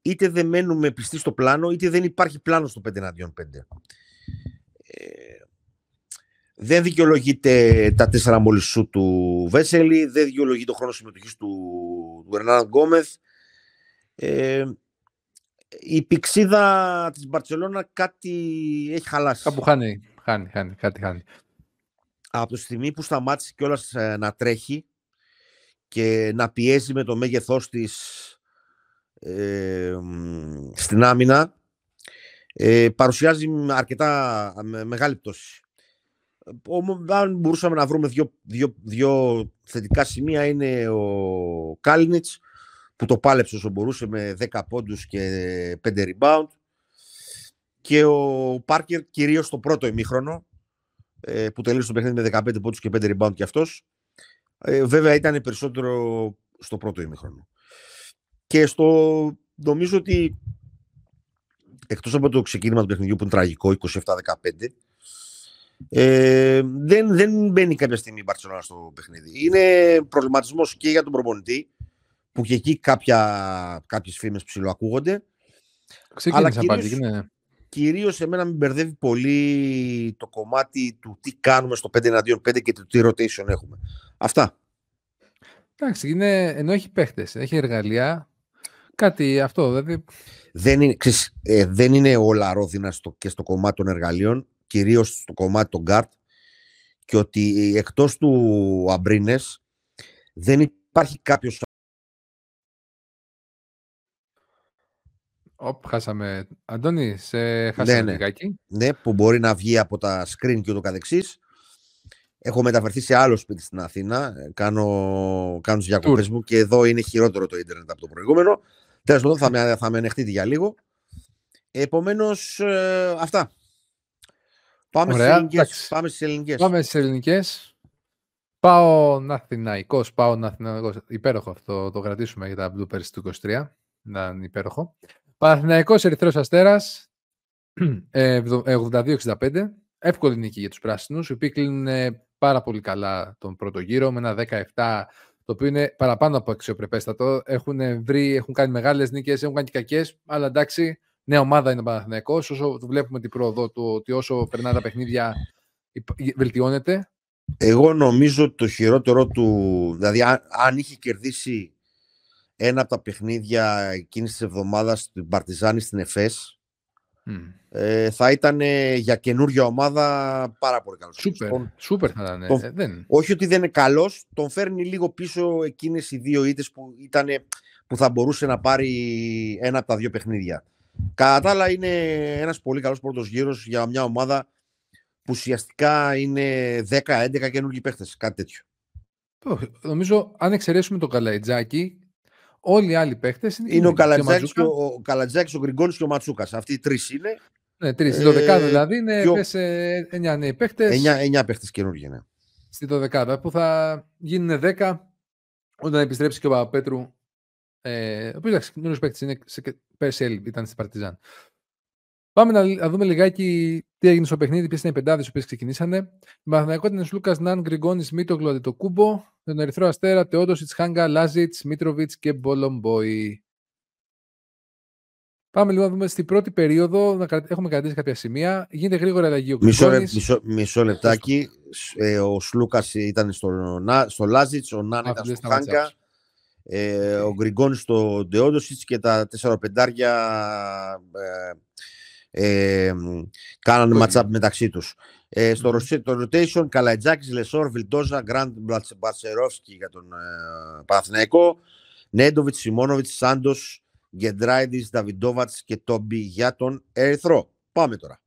είτε δεν μένουμε πιστοί στο πλάνο, είτε δεν υπάρχει πλάνο στο 5 εναντίον 5. Ε, δεν δικαιολογείται τα τέσσερα μόλις σου του Βέσελη, δεν δικαιολογείται το χρόνος συμμετοχής του, του Ερνάν Γκόμεθ. Ε, η πηξίδα της Μπαρτσελώνα κάτι έχει χαλάσει. Κάπου χάνει, χάνει, χάνει, κάτι χάνει από τη στιγμή που σταμάτησε κιόλας ε, να τρέχει και να πιέζει με το μέγεθός της ε, στην άμυνα ε, παρουσιάζει αρκετά μεγάλη πτώση. Αν μπορούσαμε να βρούμε δύο, δύο, δύο θετικά σημεία είναι ο Κάλινιτς που το πάλεψε όσο μπορούσε με 10 πόντους και 5 rebound και ο Πάρκερ κυρίως στο πρώτο ημίχρονο ε, που τελείωσε το παιχνίδι με 15 πόντους και 5 rebound και αυτός. Ε, βέβαια ήταν περισσότερο στο πρώτο ημίχρονο. Και στο, νομίζω ότι εκτός από το ξεκίνημα του παιχνιδιού που είναι τραγικό, 27-15, ε, δεν, δεν μπαίνει κάποια στιγμή η Μπαρτσελόνα στο παιχνίδι. Είναι προβληματισμός και για τον προπονητή, που και εκεί κάποια, κάποιες φήμες ψηλοακούγονται. Ξεκίνησε αλλά κυρίως, ναι. Κυρίως εμένα με μπερδεύει πολύ το κομμάτι του τι κάνουμε στο 5 εναντίον 5 και το τι rotation έχουμε. Αυτά. Εντάξει, είναι, ενώ έχει παίχτες, έχει εργαλεία. Κάτι αυτό, δηλαδή. Δεν είναι, ξέρεις, ε, δεν είναι όλα ρόδινα στο, και στο κομμάτι των εργαλείων, κυρίως στο κομμάτι των guard. Και ότι εκτός του Αμπρίνες δεν υπάρχει κάποιος Οπ, χάσαμε. Αντώνη, σε χάσαμε ναι, ναι. λιγάκι. Ναι, που μπορεί να βγει από τα screen και ούτω καθεξής. Έχω μεταφερθεί σε άλλο σπίτι στην Αθήνα. Ε, κάνω, κάνω τις διακοπές μου και εδώ είναι χειρότερο το ίντερνετ από το προηγούμενο. Τέλος πάντων, θα με, θα με ανεχτείτε για λίγο. Επομένως, ε, αυτά. Πάμε στι ελληνικές. Πάμε στι ελληνικές. Πάμε στις ελληνικές. Πάω Ναθηναϊκός, πάω Ναθηναϊκός. Υπέροχο αυτό, το κρατήσουμε για τα bloopers του 23. Να είναι υπέροχο. Παναθηναϊκός Ερυθρός Αστέρας, 82-65. <clears throat> Ε, Εύκολη νίκη για τους πράσινους, οι οποίοι κλείνουν πάρα πολύ καλά τον πρώτο γύρο με ένα 17 το οποίο είναι παραπάνω από αξιοπρεπέστατο. Έχουν, βρει, έχουν κάνει μεγάλες νίκες, έχουν κάνει και κακές, αλλά εντάξει, νέα ομάδα είναι ο Παναθηναϊκός. Όσο βλέπουμε την πρόοδο του, ότι όσο περνά τα παιχνίδια βελτιώνεται. Εγώ νομίζω ότι το χειρότερο του, δηλαδή αν, αν είχε κερδίσει ένα από τα παιχνίδια εκείνης της εβδομάδας στην Παρτιζάνη στην ΕΦΕΣ, ε, θα ήταν για καινούργια ομάδα πάρα πολύ καλός. Σούπερ, τον, σούπερ θα ήταν. Τον, ε, δεν. Όχι ότι δεν είναι καλός, τον φέρνει λίγο πίσω εκείνες οι δύο ήττες που, που θα μπορούσε να πάρει ένα από τα δύο παιχνίδια. Κατά τα άλλα, είναι ένας πολύ καλός πρώτος γύρος για μια ομάδα που ουσιαστικά είναι 10-11 καινούργιοι παίχτες. Κάτι τέτοιο. Νομίζω, αν εξαιρέσουμε τον Καλαϊτζάκη, Όλοι οι άλλοι παίχτες είναι. Είναι ο Καλατζάκης, ο, ο, Καλατζάκης, ο Γκριγκόνη και ο Ματσούκας. Αυτοί οι τρεις είναι. Ναι, τρεις. Στη δεκάδα δηλαδή είναι πιο... πες, 9 νέοι παίχτες. 9, 9 παίχτες καινούργιοι είναι. Στη δεκάδα που θα γίνουν 10 όταν επιστρέψει και ο Παπαπέτρου. Ε, ο οποίος εντάξει, καινούριο παίχτη είναι. Σε, πέρσι ήταν στην Παρτιζάν. Πάμε να, να, δούμε λιγάκι τι έγινε στο παιχνίδι, ποιες είναι οι πεντάδες που ξεκινήσανε. Η Μαθηναϊκότητα είναι Λούκας Ναν, Γκριγκόνης, Μίτογλου, το Κούμπο. Τον Ερυθρό Αστέρα, Τεόντο, Χάγκα, Λάζιτς, Μίτροβιτς και Μπολομπόη. Πάμε λίγο να δούμε στην πρώτη περίοδο, να έχουμε κρατήσει κάποια σημεία. Γίνεται γρήγορα αλλαγή ο μισό, μισό, μισό λεπτάκι. Ε, ο Σλούκας ήταν στο, στο Λάζιτς, ο Νάν ήταν στο Χάγκα. Ε, ο Γκριγκόνης στο Ντεόντοσιτς και τα 4 πεντάρια ε, ε, κάνανε ματσάπ μεταξύ τους. Ε, στο mm. το rotation, Καλατζάκης, Λεσόρ, Βιλντόζα, Γκραντ Μπατσερόφσκι για τον ε, Παναθηναϊκό, Νέντοβιτς, Σιμόνοβιτς, Σάντος, Γκεντράιδης, Δαβιντόβατς και Τόμπι για τον Ερυθρό. Πάμε τώρα.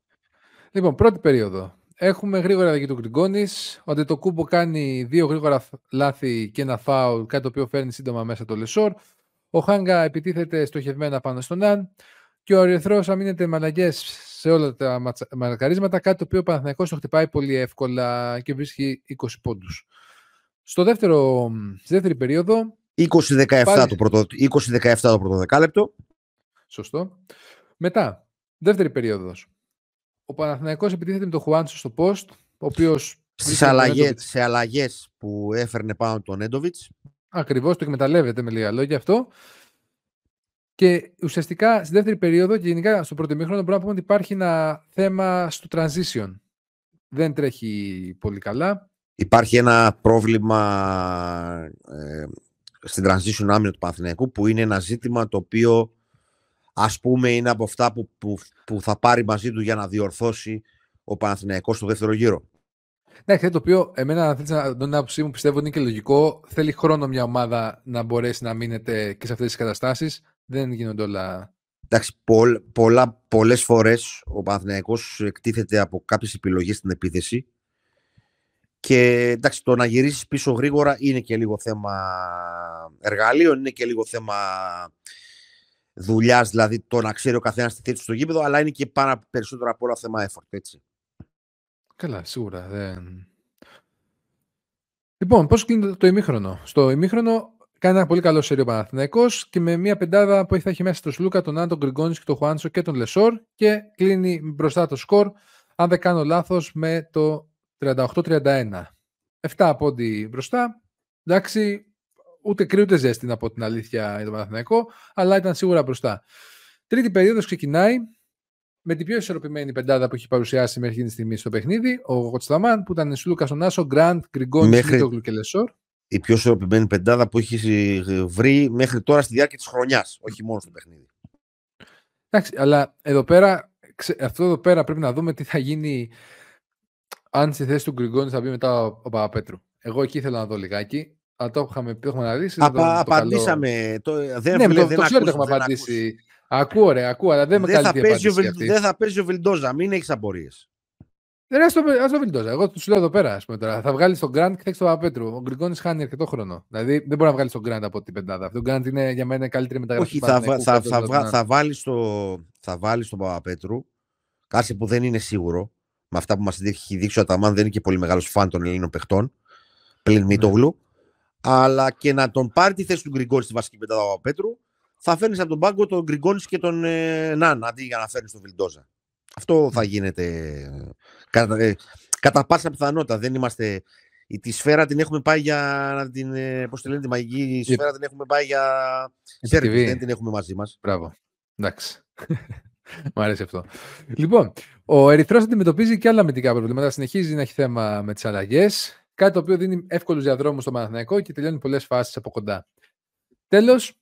Λοιπόν, πρώτη περίοδο. Έχουμε γρήγορα αλλαγή του Γκριγκόνη. Ο Αντετοκούμπο κάνει δύο γρήγορα λάθη και ένα φάουλ, κάτι το οποίο φέρνει σύντομα μέσα το Λεσόρ. Ο Χάγκα επιτίθεται στοχευμένα πάνω στον Αν και ο Ερυθρός αμήνεται με αλλαγές σε όλα τα μαρκαρίσματα, κάτι το οποίο ο Παναθηναϊκός το χτυπάει πολύ εύκολα και βρίσκει 20 πόντους. Στο δεύτερο, στη δεύτερη περίοδο. 20-17 πάλι... το, πρώτο, 20-17 το πρώτο δεκάλεπτο. Σωστό. Μετά, δεύτερη περίοδος. Ο Παναθηναϊκός επιτίθεται με τον Χουάντσο στο post, ο οποίος. σε αλλαγές που έφερνε πάνω τον Έντοβιτ. Ακριβώς, το εκμεταλλεύεται με λίγα λόγια αυτό. Και ουσιαστικά στη δεύτερη περίοδο και γενικά στο πρώτο μήχρονο μπορούμε να πούμε ότι υπάρχει ένα θέμα στο transition. Δεν τρέχει πολύ καλά. Υπάρχει ένα πρόβλημα ε, στην transition άμυνα του Παναθηναϊκού που είναι ένα ζήτημα το οποίο ας πούμε είναι από αυτά που, που, που θα πάρει μαζί του για να διορθώσει ο Παναθηναϊκός στο δεύτερο γύρο. Ναι, το οποίο εμένα, αν θέλεις να τον άποψή μου, πιστεύω ότι είναι και λογικό. Θέλει χρόνο μια ομάδα να μπορέσει να μείνεται και σε αυτές τις καταστάσεις. Δεν γίνονται όλα. Εντάξει, πολλ, πολλά, πολλές φορές ο Παναθηναϊκός εκτίθεται από κάποιες επιλογές στην επίθεση και εντάξει, το να γυρίσεις πίσω γρήγορα είναι και λίγο θέμα εργαλείων, είναι και λίγο θέμα δουλειάς, δηλαδή το να ξέρει ο καθένας τη θέση στο γήπεδο, αλλά είναι και πάρα περισσότερο από όλα θέμα effort, έτσι. Καλά, σίγουρα. Δεν... Λοιπόν, πώς κλείνει το ημίχρονο; Στο ημίχρονο Κάνει ένα πολύ καλό σερίο Παναθυναϊκό και με μια πεντάδα που θα έχει μέσα στο Σλούκα, τον Άντων Γκριγκόνης και τον Χουάνσο και τον Λεσόρ και κλείνει μπροστά το σκορ, αν δεν κάνω λάθος, με το 38-31. 7 πόντι μπροστά. Εντάξει, ούτε κρύο ούτε ζέστη από την αλήθεια για τον Παναθηναϊκό, αλλά ήταν σίγουρα μπροστά. Τρίτη περίοδος ξεκινάει με την πιο ισορροπημένη πεντάδα που έχει παρουσιάσει μέχρι την στιγμή στο παιχνίδι. Ο Γοτσλαμάν που ήταν Σλούκα, ο Νάσο, Γκραντ, Γκριγκόνη, μέχρι... και Λεσόρ η πιο ισορροπημένη πεντάδα που έχει βρει μέχρι τώρα στη διάρκεια της χρονιάς, όχι μόνο στο παιχνίδι. Εντάξει, αλλά εδώ πέρα, αυτό εδώ πέρα πρέπει να δούμε τι θα γίνει αν στη θέση του Γκριγκόνη θα μπει μετά ο, ο Παπαπέτρου. Εγώ εκεί ήθελα να δω λιγάκι. Αλλά το είχαμε, το έχουμε αναλύσει. Απα, απαντήσαμε. Το, δεν ναι, το, το ξέρω ότι έχουμε απαντήσει. Ακούω, ρε, ακούω, αλλά δεν με Δεν θα, καλύπτει η παίζει ο, απάντηση Βιλ- αυτή. δεν θα παίζει ο Βιλντόζα, μην έχεις απορίες. Δεν ας το, ας το βιλτόζα. Εγώ τους λέω εδώ πέρα. Ας πούμε, τώρα. Θα βγάλεις τον Γκραντ και θα έχεις τον Παπαπέτρου. Ο Γκριγκόνης χάνει αρκετό χρόνο. Δηλαδή δεν μπορεί να βγάλεις τον Γκραντ από την πεντάδα. Αυτό ο Γκραντ είναι για μένα η καλύτερη μεταγραφή. Όχι, του θα, Παναθηναϊκού θα, φέτος θα, για βγα- τον- θα βάλεις το, θα βάλεις τον Παπαπέτρου. Κάτι που δεν είναι σίγουρο. Με αυτά που μας έχει δείξει ο Αταμάν, δεν είναι και πολύ μεγάλος φαν των Ελλήνων παιχτών. Πλην Ναι. Μίτογλου. Αλλά και να τον πάρει τη θέση του Γκριγκόνη στη βασική πεντάδα ο Παπαπέτρου, θα φέρνεις από τον πάγκο τον Γκριγκόνη και τον ε, Ναν αντί για να φέρνεις τον Βιλντόζα. Αυτό θα γίνεται ε, κατά, ε, κατά πάσα πιθανότητα. Δεν είμαστε. η- Τη σφαίρα την έχουμε πάει για να την. ε, Πώς τη λένε, τη μαγική σφαίρα την έχουμε πάει για. Σέρβις, TV. δεν την έχουμε μαζί μας. Μπράβο. Εντάξει. Μ' αρέσει αυτό. Λοιπόν, ο Ερυθρός αντιμετωπίζει και άλλα αμυντικά προβλήματα. Συνεχίζει να έχει θέμα με τις αλλαγές. Κάτι το οποίο δίνει εύκολους διαδρόμους στο Παναθηναϊκό και τελειώνει πολλές φάσεις από κοντά. Τέλος,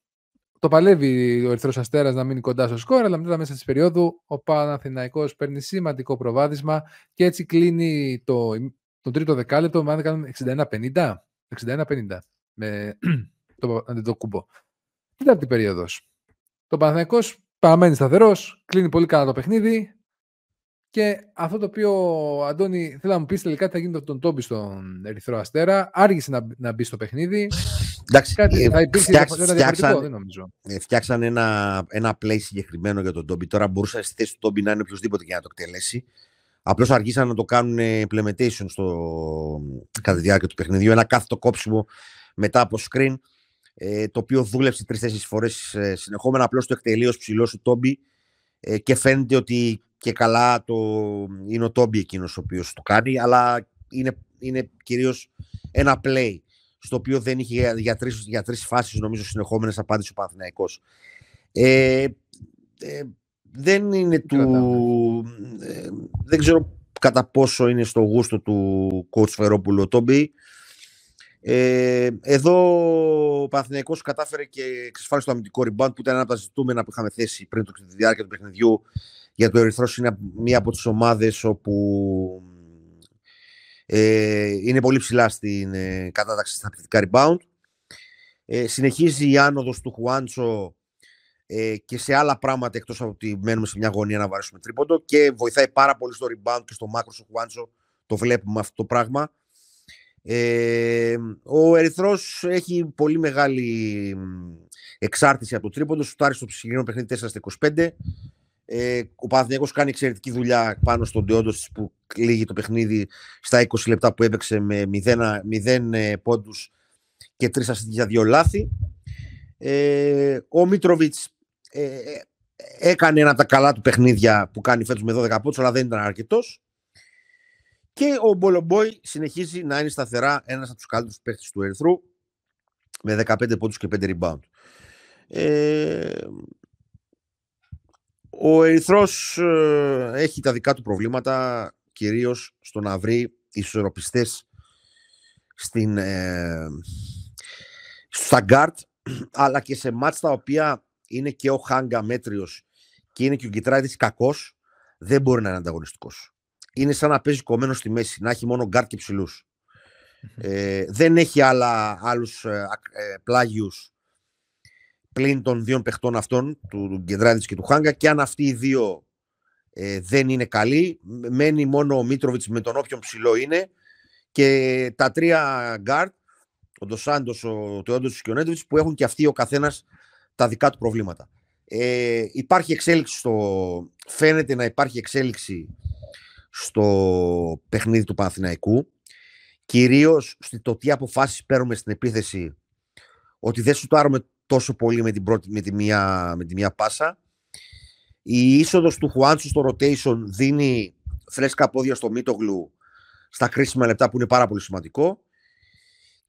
το παλεύει ο Ερυθρός Αστέρας να μείνει κοντά στο σκορ, αλλά μετά τα μέσα της περίοδου ο Παναθηναϊκός παίρνει σημαντικό προβάδισμα και έτσι κλείνει το, το τρίτο δεκάλεπτο με αν δεν κάνω 61-50. 61-50 με <clears throat> το Αντετοκούμπο. Τέταρτη περίοδος. Το Παναθηναϊκός παραμένει σταθερός, κλείνει πολύ καλά το παιχνίδι και αυτό το οποίο, Αντώνη, θέλω να μου πεις τελικά τι θα γίνει με τον Τόμπι στον Ερυθρό Αστέρα. Άργησε να, να μπει στο παιχνίδι. Εντάξει, Κάτι ε, θα υπήρχε φτιάξ- ένα διαφορετικό, φτιάξαν- δεν νομίζω. ε, φτιάξαν ένα, ένα play συγκεκριμένο για τον Τόμπι. Τώρα μπορούσε στη θέση του Τόμπι να είναι οποιοδήποτε για να το εκτελέσει. Απλώς αργήσαν να το κάνουν implementation στο, κατά τη διάρκεια του παιχνιδιού. Ένα κάθετο κόψιμο μετά από screen, ε, το οποίο δούλεψε τρει-τέσσερι φορές συνεχόμενα. Απλώς το εκτελεί ως ψηλός ο Τόμπι ε, και φαίνεται ότι και καλά το, είναι ο Τόμπι εκείνος ο οποίος το κάνει, αλλά είναι, είναι κυρίως ένα play στο οποίο δεν είχε για, για, τρεις, για τρεις φάσεις νομίζω συνεχόμενες απάντηση ο Παναθηναϊκός. Ε, ε, δεν είναι του... ε, δεν ξέρω κατά πόσο είναι στο γούστο του coach Φερόπουλου ο Τόμπι. Ε, εδώ ο Παναθηναϊκός κατάφερε και εξασφάλισε το αμυντικό rebound που ήταν ένα από τα ζητούμενα που είχαμε θέσει πριν το, τη διάρκεια του παιχνιδιού για το Ερυθρός είναι μία από τις ομάδες όπου ε, είναι πολύ ψηλά στην ε, κατάταξη στα επιθετικά rebound. Ε, συνεχίζει η άνοδος του Χουάντσο ε, και σε άλλα πράγματα εκτός από ότι μένουμε σε μια γωνία να βαρέσουμε τρίποντο και βοηθάει πάρα πολύ στο rebound και στο μάκρος του Χουάντσο. Το βλέπουμε αυτό το πράγμα. Ε, ο Ερυθρός έχει πολύ μεγάλη εξάρτηση από το τρίποντο. Σουτάρει στο συγκεκριμένο παιχνίδι 4 στα 25. Ε, ο Παναθηναϊκός κάνει εξαιρετική δουλειά πάνω στον Ντεόντος που λύγει το παιχνίδι στα 20 λεπτά που έπαιξε με 0, 0 πόντους και 3 ασίστ για δύο λάθη. Ε, ο Μίτροβιτς ε, έκανε ένα από τα καλά του παιχνίδια που κάνει φέτος με 12 πόντους αλλά δεν ήταν αρκετός. Και ο Μπολομπόι συνεχίζει να είναι σταθερά ένας από τους καλύτερους παίχτες του Ερυθρού με 15 πόντους και 5 rebound. Ε, ο Ερυθρός ε, έχει τα δικά του προβλήματα κυρίως στο να βρει ισορροπιστές στην, ε, στα γκαρντ αλλά και σε ματς τα οποία είναι και ο Χάνγκα μέτριος και είναι και ο Γκεντράιτις κακός δεν μπορεί να είναι ανταγωνιστικός. Είναι σαν να παίζει κομμένο στη μέση, να έχει μόνο γκαρντ και ψηλούς. Ε, δεν έχει άλλα, άλλους ε, ε, πλάγιους πλην των δύο παιχτών αυτών, του Γκεντράιτις και του Χάνγκα και αν αυτοί οι δύο ε, δεν είναι καλοί, μένει μόνο ο Μίτροβιτς με τον όποιον ψηλό είναι και τα τρία γκαρντ, ο Ντος Σάντος, ο Τεόντοσιτς και ο Νέντοβιτς που έχουν και αυτοί ο καθένας τα δικά του προβλήματα. Ε, υπάρχει εξέλιξη στο... Φαίνεται να υπάρχει εξέλιξη στο παιχνίδι του Παναθηναϊκού κυρίως στο τι αποφάσεις παίρνουμε στην επίθεση ότι δεν σουτάρουμε τόσο πολύ με, την πρώτη, με, τη, μία, με τη μία πάσα. Η είσοδος του Χουάντσου στο rotation δίνει φρέσκα πόδια στο Μίτογλου στα κρίσιμα λεπτά που είναι πάρα πολύ σημαντικό.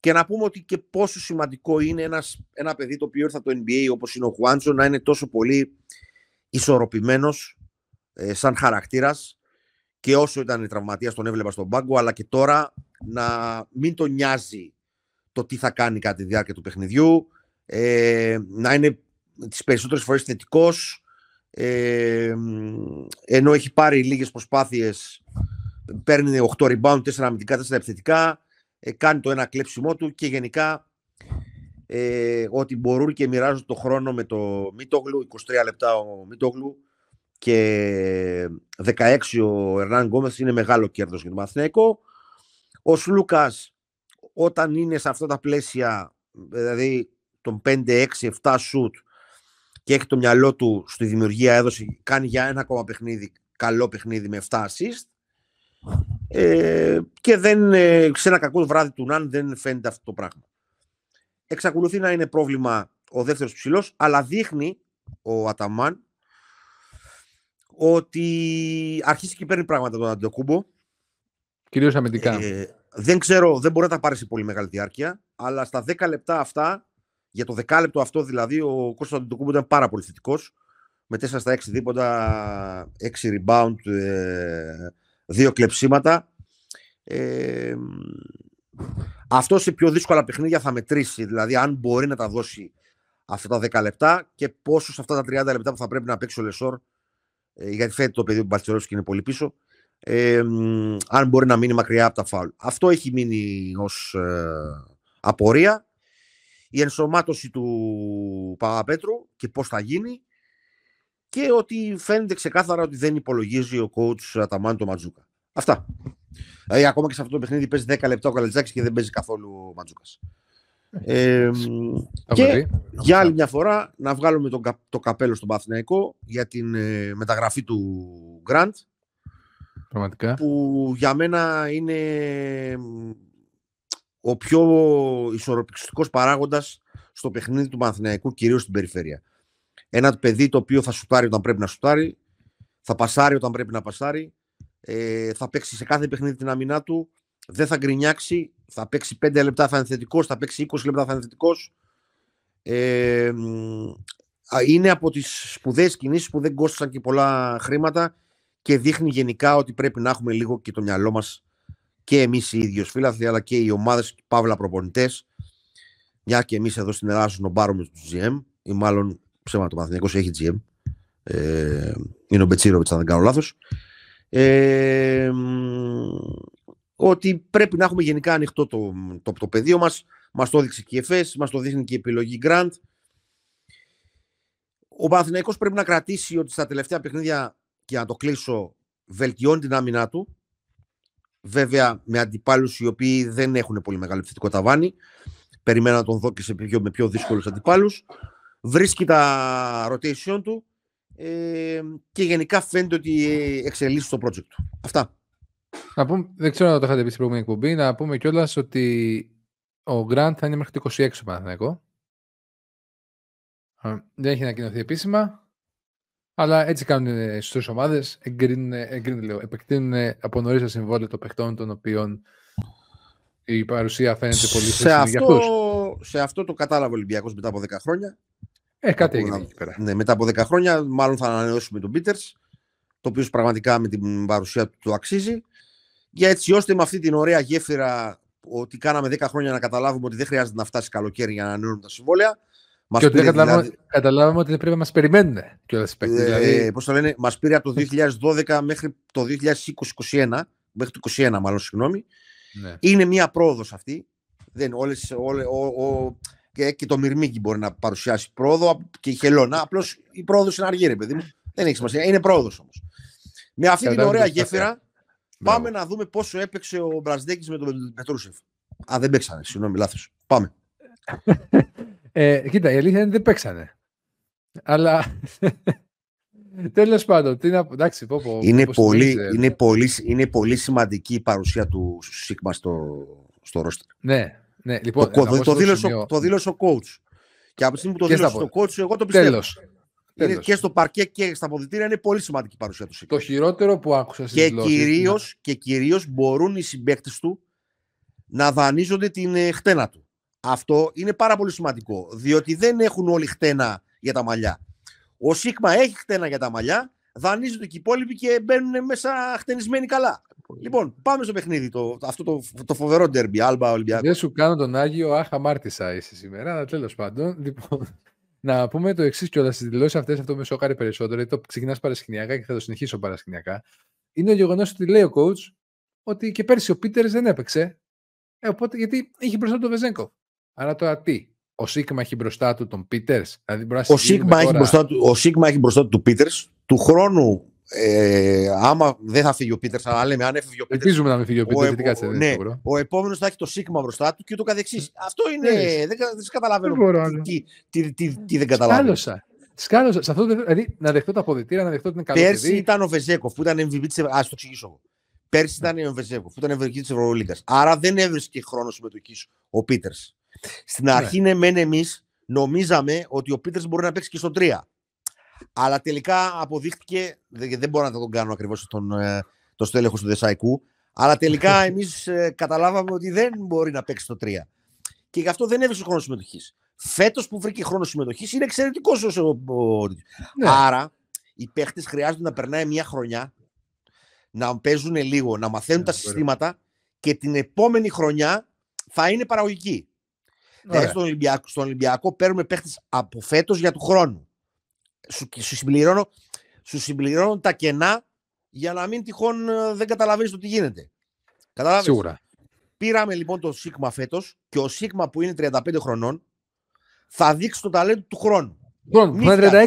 Και να πούμε ότι και πόσο σημαντικό είναι ένας, ένα παιδί το οποίο ήρθε από το NBA όπως είναι ο Χουάντσο να είναι τόσο πολύ ισορροπημένος ε, σαν χαρακτήρας και όσο ήταν τραυματίας τον έβλεπα στον πάγκο αλλά και τώρα να μην τον νοιάζει το τι θα κάνει κατά τη διάρκεια του παιχνιδιού ε, να είναι τις περισσότερες φορές θετικός ε, ενώ έχει πάρει λίγες προσπάθειες παίρνει 8 rebound, 4 αμυντικά, 4 επιθετικά ε, κάνει το ένα κλέψιμό του και γενικά ε, ότι μπορούν και μοιράζουν το χρόνο με το Μίτογλου, 23 λεπτά ο Μίτογλου και 16 ο Ερνάν Γκόμεθ είναι μεγάλο κέρδος για τον Μαθηναϊκό. Ο Σλούκας όταν είναι σε αυτά τα πλαίσια, δηλαδή τον 5, 6, 7 σουτ και έχει το μυαλό του στη δημιουργία έδωση, κάνει για ένα ακόμα παιχνίδι, καλό παιχνίδι με 7 assist ε, και δεν, ε, σε ένα κακό βράδυ του Ναν δεν φαίνεται αυτό το πράγμα. Εξακολουθεί να είναι πρόβλημα ο δεύτερος ψηλός, αλλά δείχνει ο Αταμάν ότι αρχίσει και παίρνει πράγματα τον Αντοκούμπο. Κυρίως αμυντικά. Ε, δεν ξέρω, δεν μπορεί να τα πάρει σε πολύ μεγάλη διάρκεια, αλλά στα 10 λεπτά αυτά, για το 10 λεπτό αυτό δηλαδή, ο Κώστας Αντοκούμπο ήταν πάρα πολύ θετικός. Με 4 στα 6 δίποτα, 6 rebound, 2 ε, κλεψίματα. Ε, αυτό σε πιο δύσκολα παιχνίδια θα μετρήσει. Δηλαδή, αν μπορεί να τα δώσει αυτά τα 10 λεπτά και πόσο σε αυτά τα 30 λεπτά που θα πρέπει να παίξει ο Λεσόρ, ε, γιατί φαίνεται το παιδί του και είναι πολύ πίσω, ε, αν μπορεί να μείνει μακριά από τα φάουλ. Αυτό έχει μείνει ως ε, απορία. Η ενσωμάτωση του Παπαπέτρου και πώς θα γίνει και ότι φαίνεται ξεκάθαρα ότι δεν υπολογίζει ο coach Αταμάν το Ματζούκα. Αυτά. Δηλαδή, ακόμα και σε αυτό το παιχνίδι παίζει 10 λεπτά ο Καλετζάκης και δεν παίζει καθόλου ο Ματζούκας. Ε, και για άλλη μια φορά να βγάλουμε το, το καπέλο στον Παθηναϊκό για την ε, μεταγραφή του Γκραντ. Πραγματικά. Που για μένα είναι ο πιο ισορροπηστικός παράγοντας στο παιχνίδι του Παναθηναϊκού, κυρίως στην περιφέρεια. Ένα παιδί το οποίο θα σουτάρει όταν πρέπει να σουτάρει, θα πασάρει όταν πρέπει να πασάρει, ε, θα παίξει σε κάθε παιχνίδι την αμυνά του, δεν θα γκρινιάξει, θα παίξει 5 λεπτά θα είναι θετικός, θα παίξει 20 λεπτά θα είναι θετικός. Ε, είναι από τις σπουδαίες κινήσεις που δεν κόστησαν και πολλά χρήματα και δείχνει γενικά ότι πρέπει να έχουμε λίγο και το μυαλό μας και εμείς οι ίδιοι φίλαθλοι αλλά και οι ομάδες παύλα προπονητές μια και εμείς εδώ στην Ελλάδα σνομπάρουμε τους GM ή μάλλον ψέμα το Μαθηνιακός έχει GM ε, είναι ο Μπετσίροβιτς αν δεν κάνω λάθος ε, ότι πρέπει να έχουμε γενικά ανοιχτό το, το, το πεδίο μας. Μας το έδειξε και η ΕΦΕΣ, μας το δείχνει και η επιλογή Grant. Ο Παναθηναϊκός πρέπει να κρατήσει ότι στα τελευταία παιχνίδια, και να το κλείσω, βελτιώνει την άμυνά του. Βέβαια με αντιπάλους οι οποίοι δεν έχουν πολύ μεγάλο επιθετικό ταβάνι. Περιμένω να τον δω και σε πιο, με πιο δύσκολους αντιπάλους. Βρίσκει τα rotation του ε, και γενικά φαίνεται ότι εξελίσσει το project του. Αυτά. Να πούμε, δεν ξέρω αν το είχατε πει στην προηγούμενη εκπομπή, να πούμε κιόλας ότι ο Grant θα είναι μέχρι το 26 στο Παναθηναϊκό. Δεν έχει ανακοινωθεί επίσημα. Αλλά έτσι κάνουν στις τρεις ομάδες. Εγκρίνουν, εγκρίνουν λέω, επεκτείνουν από νωρίς το συμβόλαιο των παιχτών των οποίων η παρουσία φαίνεται πολύ σε αυτό, σε αυτό το κατάλαβε ο Ολυμπιακός μετά από 10 χρόνια. Ε, κάτι έγινε εκεί πέρα. Ναι, μετά από 10 χρόνια, μάλλον θα ανανεώσουμε τον Πίτερς, το οποίος πραγματικά με την παρουσία του το αξίζει. Για έτσι ώστε με αυτή την ωραία γέφυρα ότι κάναμε 10 χρόνια να καταλάβουμε ότι δεν χρειάζεται να φτάσει καλοκαίρι για να ανανεώνουμε τα συμβόλαια. Μας και ότι δεν δηλαδή... καταλάβαμε ότι δεν πρέπει να μας περιμένουν και όλα ε, δηλαδή... Πώς το λένε, μας πήρε από το 2012 μέχρι το 2020-2021, μέχρι το 2021 μάλλον, συγγνώμη. Ναι. Είναι μια πρόοδος αυτή. Δεν, όλες, όλε, ο, ο, και, και το Μυρμήγκι μπορεί να παρουσιάσει πρόοδο και η Χελώνα. Απλώς η πρόοδος είναι αργή, ρε παιδί μου. Δεν έχει σημασία. Είναι πρόοδος όμως. Με αυτή την ωραία γέφυρα πάμε να δούμε πόσο έπαιξε ο Μπραζδέκης με τον Πετρούσεφ. Α, δεν παίξανε. Συγγνώμη, λάθος. Πάμε. <laughs> ε, κοίτα, η αλήθεια είναι ότι δεν παίξανε. Αλλά <laughs> Τέλος πάντων, τι να εντάξει, πω, πω, είναι, πολύ, είναι, πολύ, είναι πολύ σημαντική η παρουσία του Σίγμα στο, στο ρόστερ. Ναι, ναι, λοιπόν, το, το, το, δήλωσε, σημείο... το δήλωσε ο coach. Και από τη στιγμή που το δήλωσε ο coach, εγώ το πιστεύω. Τέλος. Είναι και στο παρκέ και στα αποδητήρια είναι πολύ σημαντική η παρουσία του. Το χειρότερο που άκουσα στις και κυρίως, και κυρίως μπορούν οι συμπαίκτες του να δανείζονται την ε, χτένα του. Αυτό είναι πάρα πολύ σημαντικό, διότι δεν έχουν όλοι χτένα για τα μαλλιά. Ο Σίγμα έχει χτένα για τα μαλλιά, δανείζονται και οι υπόλοιποι και μπαίνουν μέσα χτενισμένοι καλά. Λοιπόν, πάμε στο παιχνίδι, το, αυτό το, το φοβερό ντερμπι, Άλμπα Ολυμπιακός. Δεν σου κάνω τον Άγιο, άχα μάρτισα είσαι σήμερα, αλλά τέλος πάντων. Λοιπόν, <laughs> να πούμε το εξής κιόλας στις δηλώσεις αυτές, αυτό με σοκάρει περισσότερο, γιατί το ξεκινάς παρασκηνιακά και θα το συνεχίσω παρασκηνιακά. Είναι ο γεγονός ότι λέει ο coach ότι και πέρσι ο Πίτερ δεν έπαιξε. Ε, οπότε γιατί είχε μπροστά τον Βεζέγκο. Άρα τώρα τι. ο Σίγμα έχει μπροστά του τον Πίτερς; Δηλαδή ο, Σίγμα έχει μπροστά του, ο Σίγμα έχει μπροστά του τον Πίτερς. Του χρόνου, ε, άμα δεν θα φύγει ο Πίτερς, αλλά λέμε αν έφυγε ο Πίτερς. Ελπίζουμε να μην φύγει ο Πίτερς. Ο, ναι, ο επόμενος θα έχει το Σίγμα μπροστά του και ούτω καθεξής. Αυτό είναι. δεν, δεν καταλαβαίνω. Τι, τι, τι, τι, δεν καταλαβαίνω. Σκάλωσα. Σκάλωσα. Σε αυτό, δηλαδή, να δεχτώ τα αποδητήρια, να δεχτώ ότι είναι καλό. Πέρσι παιδί. ήταν ο Βεζέκοφ που ήταν MVP της Α το εξηγήσω εγώ. Πέρσι ήταν ο Βεζέκοφ που ήταν MVP της Ευρωλίγα. Άρα δεν έβρισκε χρόνος συμμετοχής ο Πίτερς. Στην αρχή, ναι, μεν εμείς νομίζαμε ότι ο Πίτερς μπορεί να παίξει και στο 3. Αλλά τελικά αποδείχτηκε, δεν μπορώ να τον κάνω ακριβώς τον, ε, το στέλεχος του Δεσαϊκού, αλλά τελικά <laughs> εμείς ε, καταλάβαμε ότι δεν μπορεί να παίξει στο 3. Και γι' αυτό δεν έβρισκε χρόνος συμμετοχής. Φέτος που βρήκε χρόνος συμμετοχής είναι εξαιρετικός ο, ο, ναι. Άρα οι παίχτες χρειάζονται να περνάει μια χρονιά, να παίζουν λίγο, να μαθαίνουν ναι, τα συστήματα και την επόμενη χρονιά θα είναι παραγωγική. Δηλαδή στον Ολυμπιακό, στον Ολυμπιακό παίρνουμε παίχτες από φέτος για του χρόνου. Σου, σου, συμπληρώνω, σου συμπληρώνω τα κενά για να μην τυχόν ε, δεν καταλαβαίνεις το τι γίνεται. Καταλάβεις; Σίγουρα. Πήραμε λοιπόν το Σίγμα φέτος και ο Σίγμα που είναι 35 χρονών θα δείξει το ταλέντο του χρόνου. Λοιπόν, είναι 36.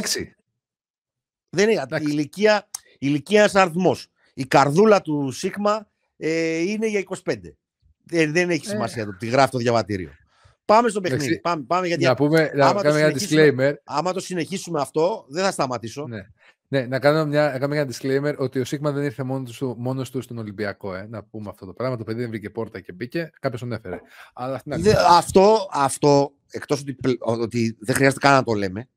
Δεν είναι. Η ηλικία, η ηλικία είναι αριθμός. Η καρδούλα του Σίγμα ε, είναι για 25. Δεν, δεν έχει ε. σημασία ε. το τι γράφει το διαβατήριο. Πάμε στο παιχνίδι. Πάμε, πάμε, γιατί να πούμε, να κάνουμε ένα disclaimer. Άμα το συνεχίσουμε αυτό, δεν θα σταματήσω. Ναι. Ναι, να κάνω μια, να κάνω ένα disclaimer ότι ο Σίγμα δεν ήρθε μόνος του, μόνος του στον Ολυμπιακό. Ε, να πούμε αυτό το πράγμα. Το παιδί δεν βρήκε πόρτα και μπήκε. Κάποιος τον έφερε. Αλλά Δε, αυτό, αυτό εκτός ότι, ότι δεν χρειάζεται καν να το λέμε.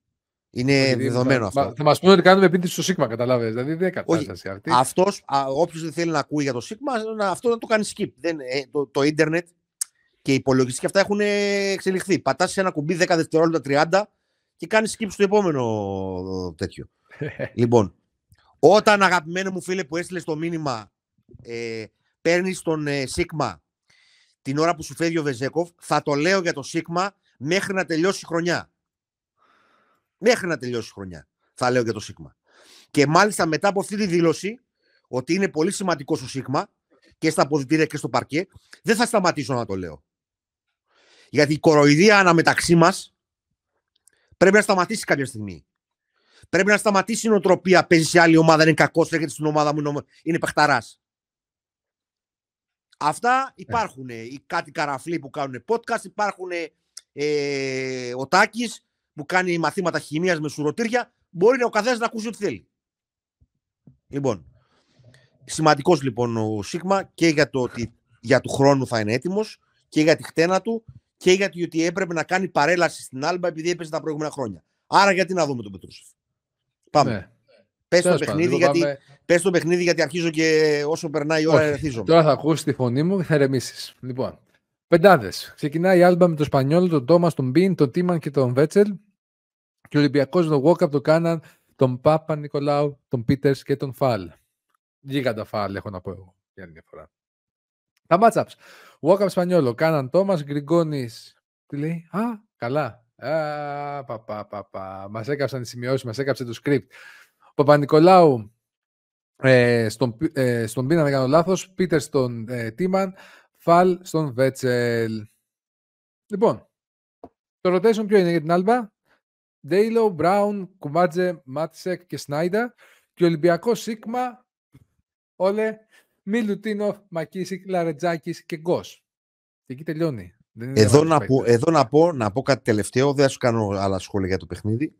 Είναι ότι δεδομένο αυτό. Θα μας πούνε ότι κάνουμε επίθεση στο Σίγμα, καταλάβει. Δηλαδή δεν κατάσταση αυτή. Αυτός, όποιος δεν θέλει να ακούει για το Σίγμα, αυτό να το κάνει skip. Δεν, ε, το, το ίντερνετ και οι υπολογιστές και αυτά έχουν εξελιχθεί. Πατάς σε ένα κουμπί 10 δευτερόλεπτα 30 και κάνεις skip στο επόμενο τέτοιο. <laughs> λοιπόν, όταν αγαπημένο μου φίλε που έστειλες το μήνυμα, ε, παίρνεις τον ε, Σίγμα την ώρα που σου φεύγει ο Βεζέκοφ, θα το λέω για το Σίγμα μέχρι να τελειώσει η χρονιά. Μέχρι να τελειώσει η χρονιά. Θα λέω για το Σίγμα. Και μάλιστα μετά από αυτή τη δήλωση, ότι είναι πολύ σημαντικός ο Σίγμα και στα αποδητήρια και στο παρκέ, δεν θα σταματήσω να το λέω. Γιατί η κοροϊδία αναμεταξύ μας πρέπει να σταματήσει κάποια στιγμή. Πρέπει να σταματήσει η νοοτροπία. Παίζει σε άλλη ομάδα, είναι κακός, έρχεται στην ομάδα μου, είναι παιχταράς. Αυτά υπάρχουν. Οι κάτι καραφλοί που κάνουν podcast, υπάρχουν ε, ο Τάκης που κάνει μαθήματα χημίας με σουρωτήρια. Μπορεί ο καθένας να ακούσει ό,τι θέλει. Λοιπόν, σημαντικός λοιπόν ο Σίγμα και για το ότι για του χρόνου θα είναι έτοιμος και για τη χτένα του και γιατί ότι έπρεπε να κάνει παρέλαση στην Άλμπα επειδή έπαιζε τα προηγούμενα χρόνια. Άρα γιατί να δούμε τον Πετρούσεφ. Πάμε. Ναι. Πες το, παιχνίδι, γιατί, πάμε... πες το παιχνίδι γιατί αρχίζω και όσο περνάει η ώρα ερεθίζομαι. Τώρα θα ακούσεις τη φωνή μου και θα ερεμήσεις. Λοιπόν, πεντάδες. Ξεκινάει η Άλμπα με τον Σπανιόλ, τον Τόμας, τον Μπιν, τον Τίμαν και τον Βέτσελ. Και ο Ολυμπιακός τον Walkup, τον Κάναν, τον Πάπα Νικολάου, τον Πίτερς και τον Φαλ. Γίγαντα Φαλ, έχω να πω εγώ για άλλη μια φορά. Τα matchups. Walkup Σπανιόλο, Κάναν Τόμα, Γκριγκόνη. Τι λέει, Α, καλά. Α, πα, πα, πα, πα. Μας έκαψαν οι σημειώσεις, μας έκαψε το script. Ο Παπα-Νικολάου ε, στον, ε, στον Πίνα, δεν κάνω λάθος, Πίτερ στον ε, Τίμαν, Φαλ στον Βέτσελ. Λοιπόν, το rotation ποιο είναι για την Άλμπα; Ντέιλο, Μπράουν, Κουμάτζε, Μάτσεκ και Σνάιντα. Και Ολυμπιακός Σίγμα, Όλε, Μιλουτίνοφ, Μακίσικ, Λαρετζάκης και Γκος. Και εκεί τελειώνει. Εδώ να, πω, εδώ να, πω, να πω κάτι τελευταίο, δεν θα σου κάνω άλλα σχόλια για το παιχνίδι.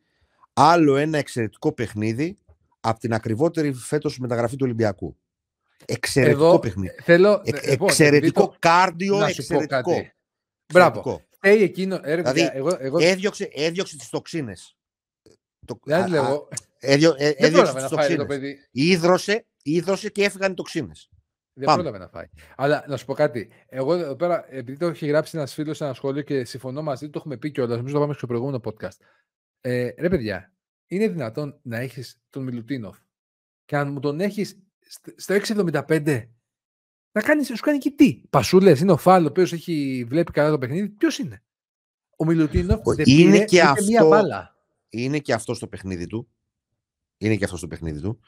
Άλλο ένα εξαιρετικό παιχνίδι από την ακριβότερη φέτος μεταγραφή του Ολυμπιακού. Εξαιρετικό εδώ, παιχνίδι. Θέλω, ε, εξαιρετικό το... κάρδιο, εξαιρετικό. Μπράβο. Hey, εκείνο, ε, δηλαδή, εγώ, εγώ... Έδιωξε, έδιωξε τις τοξίνες. Το, δηλαδή, α, εγώ... έδιω, ε, έδιωξε τις τοξίνες. Ίδρωσε, ίδρωσε και έφυγαν οι τοξίνες. Δεν Πάμε. πρόλαβε να φάει. Αλλά να σου πω κάτι. Εγώ εδώ πέρα, επειδή το έχει γράψει ένας φίλος σε ένα σχόλιο και συμφωνώ μαζί του, το έχουμε πει κιόλας. Νομίζω το πάμε στο προηγούμενο podcast. Ε, ρε παιδιά, είναι δυνατόν να έχεις τον Μιλουτίνοφ και αν μου τον έχεις στο 6,75 να κάνεις, σου κάνει και τι; Πασούλες, είναι ο Φάλ, ο οποίος βλέπει καλά το παιχνίδι. Ποιος είναι; Ο Μιλουτίνοφ δεν είναι πήρε, και αυτό, μία μπάλα. Είναι και αυτό στο παιχνίδι του. Είναι και αυτό στο παιχνίδι του.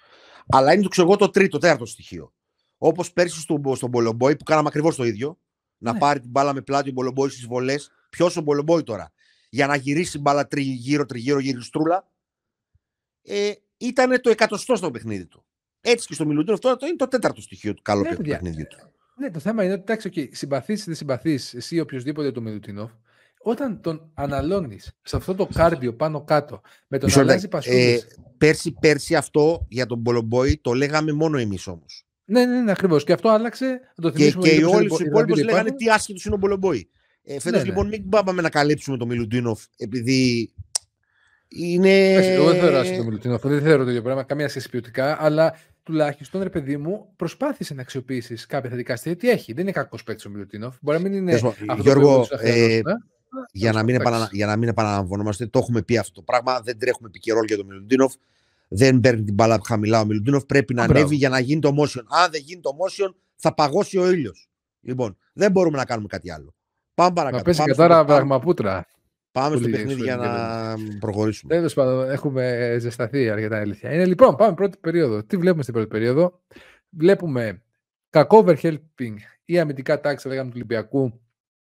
Αλλά είναι το ξέρω το τρίτο, τέταρτο στοιχείο. Όπως πέρσι στον, στον Μπολομπόη που κάναμε ακριβώς το ίδιο. Να ναι. πάρει την μπάλα με πλάτη ο Μπολομπόη στις βολές. Ποιος ο Μπολομπόη τώρα; για να γυρίσει μπάλα τριγύρω, τριγύρω, γυριστρούλα. Ε, ήταν το εκατοστό στο παιχνίδι του. Έτσι και στο Μιλουτίνοφ αυτό είναι το τέταρτο στοιχείο του καλό ναι, παιχνίδι του. Ναι, το θέμα είναι ότι εντάξει, okay, συμπαθείς ή δεν συμπαθείς εσύ οποιοδήποτε του Μιλουτίνοφ, όταν τον αναλώνεις σε αυτό το κάρδιο πάνω κάτω με τον αλλάζει ε, πέρσι, πέρσι αυτό για τον Μπολομπόη το λέγαμε μόνο εμείς όμως. Ναι, ναι, ναι, ακριβώς. Και αυτό άλλαξε. Το και και όλοι οι υπόλοιποι λέγανε τι άσχετο είναι ο Μπολομπόη. Ε, Φέτος ναι, ναι. λοιπόν μην πάμε να καλύψουμε τον Μιλουτίνοφ επειδή είναι. Εγώ δεν θεωρώ άσχετο τον Μιλουτίνοφ. Δεν θεωρώ το ίδιο πράγμα, καμία σχέση ποιοτικά, αλλά τουλάχιστον ρε παιδί μου προσπάθησε να αξιοποιήσεις κάποια θετικά στοιχεία. Τι έχει, δεν είναι κακός παίκτης ο Μιλουτίνοφ. Μπορεί να μην είναι. αυτό Γιώργο, ε, για, να μην επανα, για να μην επαναλαμβανόμαστε, το έχουμε πει αυτό το πράγμα. Δεν τρέχουμε επικαιρό για τον Μιλουτίνοφ. Δεν παίρνει την μπαλά χαμηλά ο Μιλουτίνοφ. Πρέπει να ανέβει για να γίνει το motion. Αν δεν γίνει το motion, θα παγώσει ο ήλιος. Λοιπόν, δεν μπορούμε να κάνουμε κάτι άλλο. Πάμε παρακάτω. Να πέσει και τώρα πραγμαπούτρα. Πάμε στο παιχνίδι για να προχωρήσουμε. Τέλος πάντων, έχουμε ζεσταθεί αρκετά αλήθεια. Είναι λοιπόν, πάμε πρώτη περίοδο. Τι βλέπουμε στην πρώτη περίοδο; Βλέπουμε κακό overhelping ή αμυντικά τάξη, λέγαμε του Ολυμπιακού,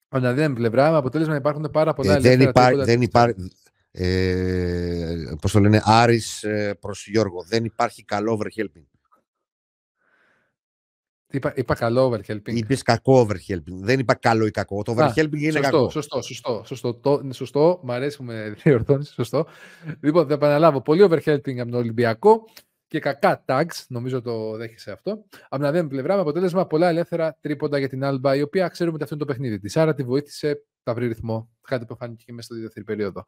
αναδύναμη πλευρά, με αποτέλεσμα να υπάρχουν πάρα πολλά ε, δεν υπάρχει. Δεν υπάρχει ε, πώς το λένε, Άρης ε, προς Γιώργο. Δεν υπάρχει καλό overhelping. Είπα, είπα καλό overhelping. Είπες κακό overhelping. Δεν είπα καλό ή κακό. Το overhelping είναι σωστό, κακό. Σωστό, σωστό. Σωστό. Το, σωστό. Μ' αρέσει που με διορθώνεις. Σωστό. Λοιπόν, θα επαναλάβω. Πολύ overhelping από τον Ολυμπιακό και κακά tags. Νομίζω το δέχεσαι αυτό. Από την αδέμη πλευρά με αποτέλεσμα πολλά ελεύθερα τρίποντα για την Alba, η οποία ξέρουμε ότι αυτό είναι το παιχνίδι της. Άρα τη βοήθησε τα βρει ρυθμό. Κάτι που φάνηκε και μέσα στη δεύτερη περίοδο.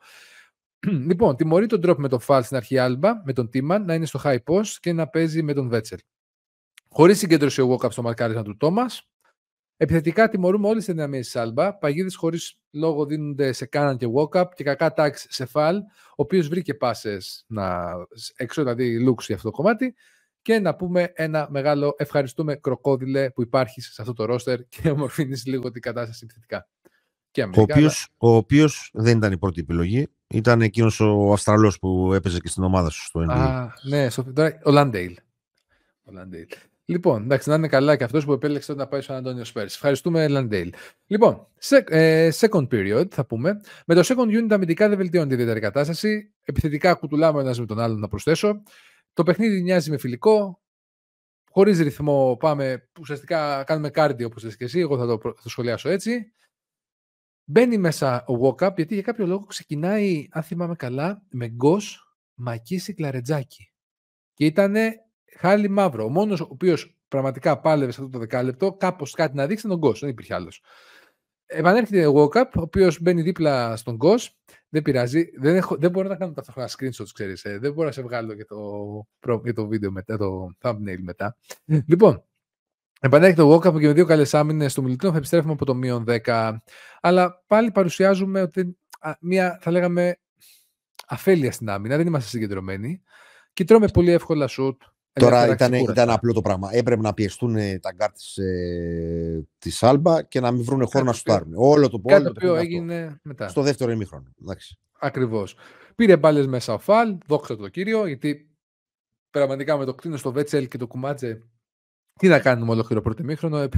<clears throat> λοιπόν, τιμωρεί τον drop με τον Fall στην αρχή Alba, με τον Τίμαν να είναι στο high post και να παίζει με τον Βέτσελ. Χωρίς συγκέντρωση ο Walkup στο μαρκάρισμα του Τόμας. Επιθετικά τιμωρούμε όλες τις δυναμίε της Άλμπα. Παγίδες χωρίς λόγο δίνονται σε Κάναν και Walkup και κακά τάξη σε Φαλ, ο οποίος βρήκε πάσες να έξω, δηλαδή λούξ για αυτό το κομμάτι. Και να πούμε ένα μεγάλο ευχαριστούμε κροκόδιλε που υπάρχει σε αυτό το ρόστερ και <laughs> ομορφύνεις λίγο την κατάσταση επιθετικά. Και Αμερικά, ο οποίος αλλά... δεν ήταν η πρώτη επιλογή. Ήταν εκείνος ο Αστραλό που έπαιζε και στην ομάδα σου στο NBA. Α, ναι, στο... ο Λαντέιλ. Ο Λαντέιλ. Λοιπόν, εντάξει, να είναι καλά και αυτός που επέλεξε να πάει στο San Antonio Spurs. Ευχαριστούμε, Λαντέιλ. Λοιπόν, ε, second period θα πούμε. Με το second unit αμυντικά δεν βελτιώνεται η ιδιαίτερη κατάσταση. Επιθετικά κουτουλάμε ένας με τον άλλον να προσθέσω. Το παιχνίδι μοιάζει με φιλικό. Χωρίς ρυθμό πάμε. Ουσιαστικά κάνουμε cardio όπως και εσύ. Εγώ θα το, θα το σχολιάσω έτσι. Μπαίνει μέσα ο Walkup γιατί για κάποιο λόγο ξεκινάει, αν θυμάμαι καλά, με Goss, McKissic, Λαρεντζάκη. Και ήταν χάλι μαύρο. Ο μόνος ο οποίος πραγματικά πάλευε σε αυτό το δεκάλεπτο, κάπως κάτι να δείξει, ήταν τον Γκος. Δεν υπήρχε άλλος. Επανέρχεται ο Walkup, ο οποίος μπαίνει δίπλα στον Γκος. Δεν πειράζει. Δεν, έχω, δεν μπορώ να κάνω ταυτόχρονα screenshots, ξέρεις. Ε. Δεν μπορώ να σε βγάλω για το, για το βίντεο μετά, το thumbnail μετά. λοιπόν, Επανέρχεται ο Walkup και με δύο καλές άμυνες στο μιλητό θα επιστρέφουμε από το μείον 10. Αλλά πάλι παρουσιάζουμε ότι μια, θα λέγαμε, αφέλεια στην άμυνα. Δεν είμαστε συγκεντρωμένοι. Και τρώμε πολύ εύκολα σουτ. Τώρα ήταν, ήταν απλό το πράγμα. Έπρεπε να πιεστούν τα γκαρντ της ε, Άλμπα και να μην βρουν χώρο να σουτάρουν. Όλο το πόλεμο. Κάτι το οποίο έγινε μετά. Στο δεύτερο ημίχρονο. Ακριβώς. Πήρε μπάλες μέσα ο Φαλ, δόξα τω Κυρίω, γιατί πραγματικά με το κτήνος το Wetzell και το Κουμάτζε. Τι να κάνουμε ολόκληρο πρώτο ημίχρονο, ε,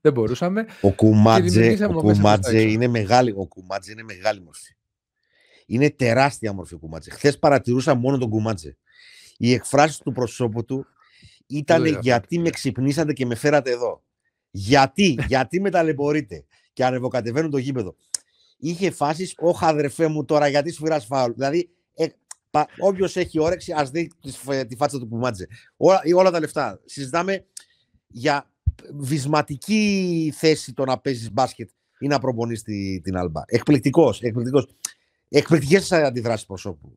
δεν μπορούσαμε. Ο Κουμάτζε, ο Κουμάτζε είναι μεγάλη, ο Κουμάτζε είναι μεγάλη μορφή. Είναι τεράστια μορφή ο Κουμάτζε. Χθες παρατηρούσα μόνο τον Κουμάτζε η εκφράση του προσώπου του ήταν γιατί με ξυπνήσατε και με φέρατε εδώ; Γιατί, γιατί με ταλαιπωρείτε και ανεβοκατεβαίνουν το γήπεδο; Είχε φάσεις, όχι αδερφέ μου τώρα, γιατί σφυρά φάουλ; Δηλαδή, ε, όποιος έχει όρεξη, ας δει τη φάτσα του που μάτζε. Όλα, όλα τα λεφτά. Συζητάμε για βυσματική θέση το να παίζεις μπάσκετ ή να προπονείς την Αλμπά. Εκπληκτικός. Εκπληκτικός. Εκπληκτικές αντιδράσεις προσώπου.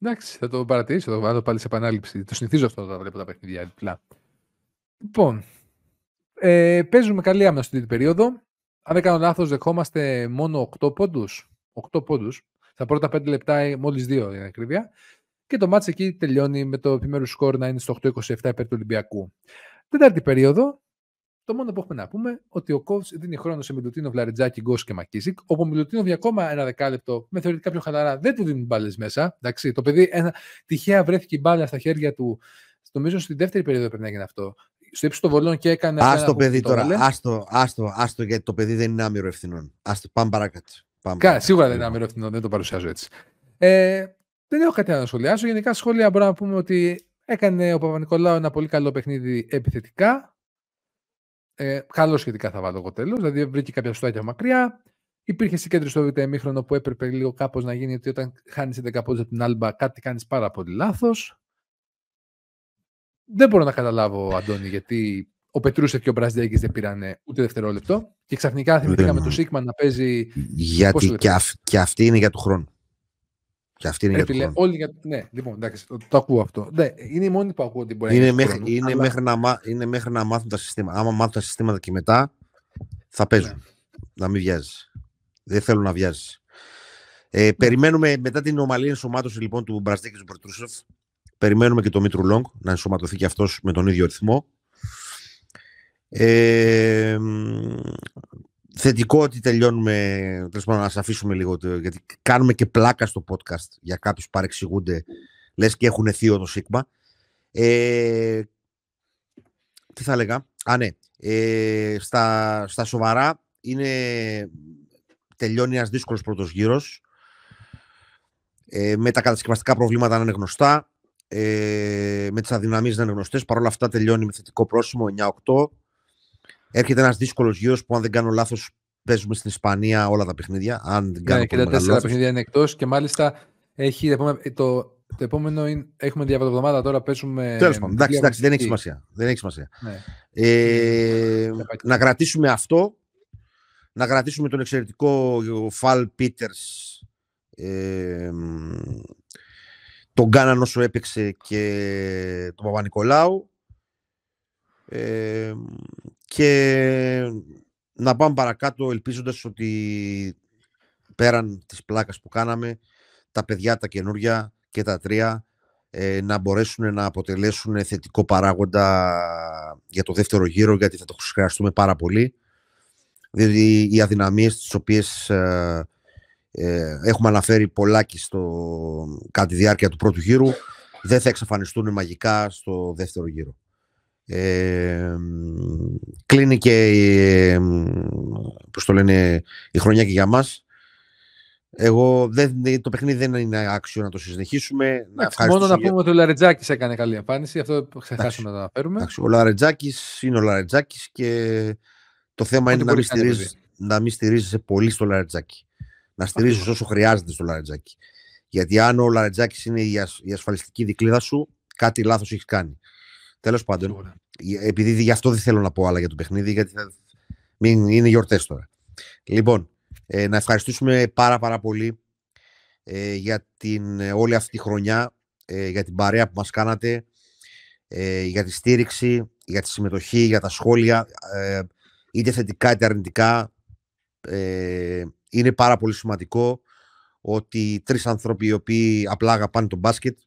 Εντάξει, θα το παρατηρήσω, θα το βάλω πάλι σε επανάληψη. Το συνηθίζω αυτό όταν βλέπω τα παιχνίδια διπλά. Λοιπόν, ε, παίζουμε καλή άμυνα στην τρίτη περίοδο. Αν δεν κάνω λάθος, δεχόμαστε μόνο 8 πόντους. 8 πόντους. Στα πρώτα 5 λεπτά, μόλις 2 για την ακρίβεια. Και το μάτς εκεί τελειώνει με το επιμέρους σκορ να είναι στο 8-27 υπέρ του Ολυμπιακού. Τέταρτη περίοδο, το μόνο που έχουμε να πούμε ότι ο Κόβ δίνει χρόνο σε Μιλουτίνο, Βλαριτζάκη, Γκος και Μακίσικ. Όπου ο Μιλουτίνο για ακόμα ένα δεκάλεπτο, με θεωρητικά πιο χαλαρά, δεν του δίνουν μπάλες μέσα. Εντάξει, το παιδί ένα, τυχαία βρέθηκε η μπάλα στα χέρια του. Νομίζω στη δεύτερη περίοδο πρέπει να γίνει αυτό. Στο ύψος των βολών και έκανε. Α το παιδί τώρα. Άστο, άστο, άστο, γιατί το παιδί δεν είναι άμυρο ευθυνών. Άστο, πάμε παρακάτω. Πάμε. Κα, σίγουρα δεν είναι αμερόφθηνο, δεν το παρουσιάζω έτσι. Ε, δεν έχω κάτι άλλο να σχολιάσω. Γενικά σχόλια μπορούμε να πούμε ότι έκανε ο Παπα-Νικολάου ένα πολύ καλό παιχνίδι επιθετικά. Ε, καλό σχετικά θα βάλω εγώ τέλος. Δηλαδή βρήκε κάποια στοάκια μακριά. Υπήρχε συγκέντρωση στο β' ημίχρονο που έπρεπε λίγο κάπως να γίνει ότι όταν χάνεις 11 πόντους από την άλμπα κάτι κάνεις πάρα πολύ λάθος. Δεν μπορώ να καταλάβω, Αντώνη, γιατί ο Πετρούσεφ και ο Μπραζδέκης δεν πήραν ούτε δευτερόλεπτο. Και ξαφνικά θυμηθήκαμε το Σίγμα να παίζει. Γιατί και, αυ, και αυτή είναι για του χρόνου. Και αυτή είναι για του χρόνου. Όλοι για... Ναι, λοιπόν, εντάξει, το, το ακούω αυτό. Ναι, είναι η μόνη που ακούω ότι μπορεί είναι να μέχρι, χρόνου, είναι, αλλά... μέχρι να, είναι μέχρι να μάθουν τα συστήματα. Άμα μάθουν τα συστήματα και μετά θα παίζουν. Ναι. Να μην βιάζεις. Δεν θέλω να βιάζεις. Ε, ναι. Περιμένουμε μετά την ομαλή ενσωμάτωση λοιπόν του Μπραζδέκη και του Περτρούσεφ. Περιμένουμε και το Μήτρου Λόγκ να ενσωματωθεί και αυτός με τον ίδιο ρυθμό. Ε, θετικό ότι τελειώνουμε, τέλος πάντων να σας αφήσουμε λίγο, γιατί κάνουμε και πλάκα στο podcast για κάποιους που παρεξηγούνται, λες και έχουν θείο το Σίγμα. Ε, τι θα έλεγα, α ναι, ε, στα, στα σοβαρά είναι, τελειώνει ένας δύσκολος πρώτος γύρος, ε, με τα κατασκευαστικά προβλήματα να είναι γνωστά, ε, με τις αδυναμίες να είναι γνωστές, παρόλα αυτά τελειώνει με θετικό πρόσημο 9-8, Έρχεται ένας δύσκολος γύρος που, αν δεν κάνω λάθος, παίζουμε στην Ισπανία όλα τα παιχνίδια. Αν δεν κάνω ναι, και τα τέσσερα παιχνίδια είναι εκτός και μάλιστα έχει, το, το επόμενο είναι, έχουμε διαβατοβδομάδα τώρα παίζουμε. Τέλος πάντων, εντάξει, εντάξει, δεν έχει σημασία. Δεν έχει σημασία. Ναι. Ε, να κρατήσουμε αυτό. Να κρατήσουμε τον εξαιρετικό Φαλ Πίτερς. Ε, τον Κάναν όσο έπαιξε και τον Παπα-Νικολάου. Ε, και να πάμε παρακάτω ελπίζοντας ότι πέραν της πλάκας που κάναμε τα παιδιά τα καινούρια και τα τρία ε, να μπορέσουν να αποτελέσουν θετικό παράγοντα για το δεύτερο γύρο γιατί θα το χρειαστούμε πάρα πολύ διότι οι αδυναμίες τις οποίες ε, ε, έχουμε αναφέρει πολλάκι στο, κατά τη διάρκεια του πρώτου γύρου δεν θα εξαφανιστούν μαγικά στο δεύτερο γύρο. Ε, κλείνει και ε, πώς το λένε, η χρονιά και για μας. Εγώ δεν, το παιχνίδι δεν είναι άξιο να το συνεχίσουμε. μόνο να πούμε ότι ο Λαρετζάκης έκανε καλή εμφάνιση. Αυτό ξεχάσαμε να το αναφέρουμε. Ο Λαρετζάκης είναι ο Λαρετζάκης και το θέμα είναι να μην, στηρίζεις, να μην στηρίζεσαι πολύ στο Λαρετζάκη. Να στηρίζει όσο χρειάζεται στο Λαρετζάκη. Γιατί αν ο Λαρετζάκης είναι η, ασφαλιστική δικλίδα σου, κάτι λάθος έχεις κάνει. Τέλος πάντων, επειδή γι' αυτό δεν θέλω να πω άλλα για το παιχνίδι, γιατί θα... μην είναι γιορτές τώρα. Λοιπόν, ε, να ευχαριστήσουμε πάρα πάρα πολύ ε, για την, ε, όλη αυτή τη χρονιά, ε, για την παρέα που μας κάνατε, ε, για τη στήριξη, για τη συμμετοχή, για τα σχόλια, είτε θετικά είτε αρνητικά. είναι πάρα πολύ σημαντικό ότι τρεις άνθρωποι οι οποίοι απλά αγαπάνε τον μπάσκετ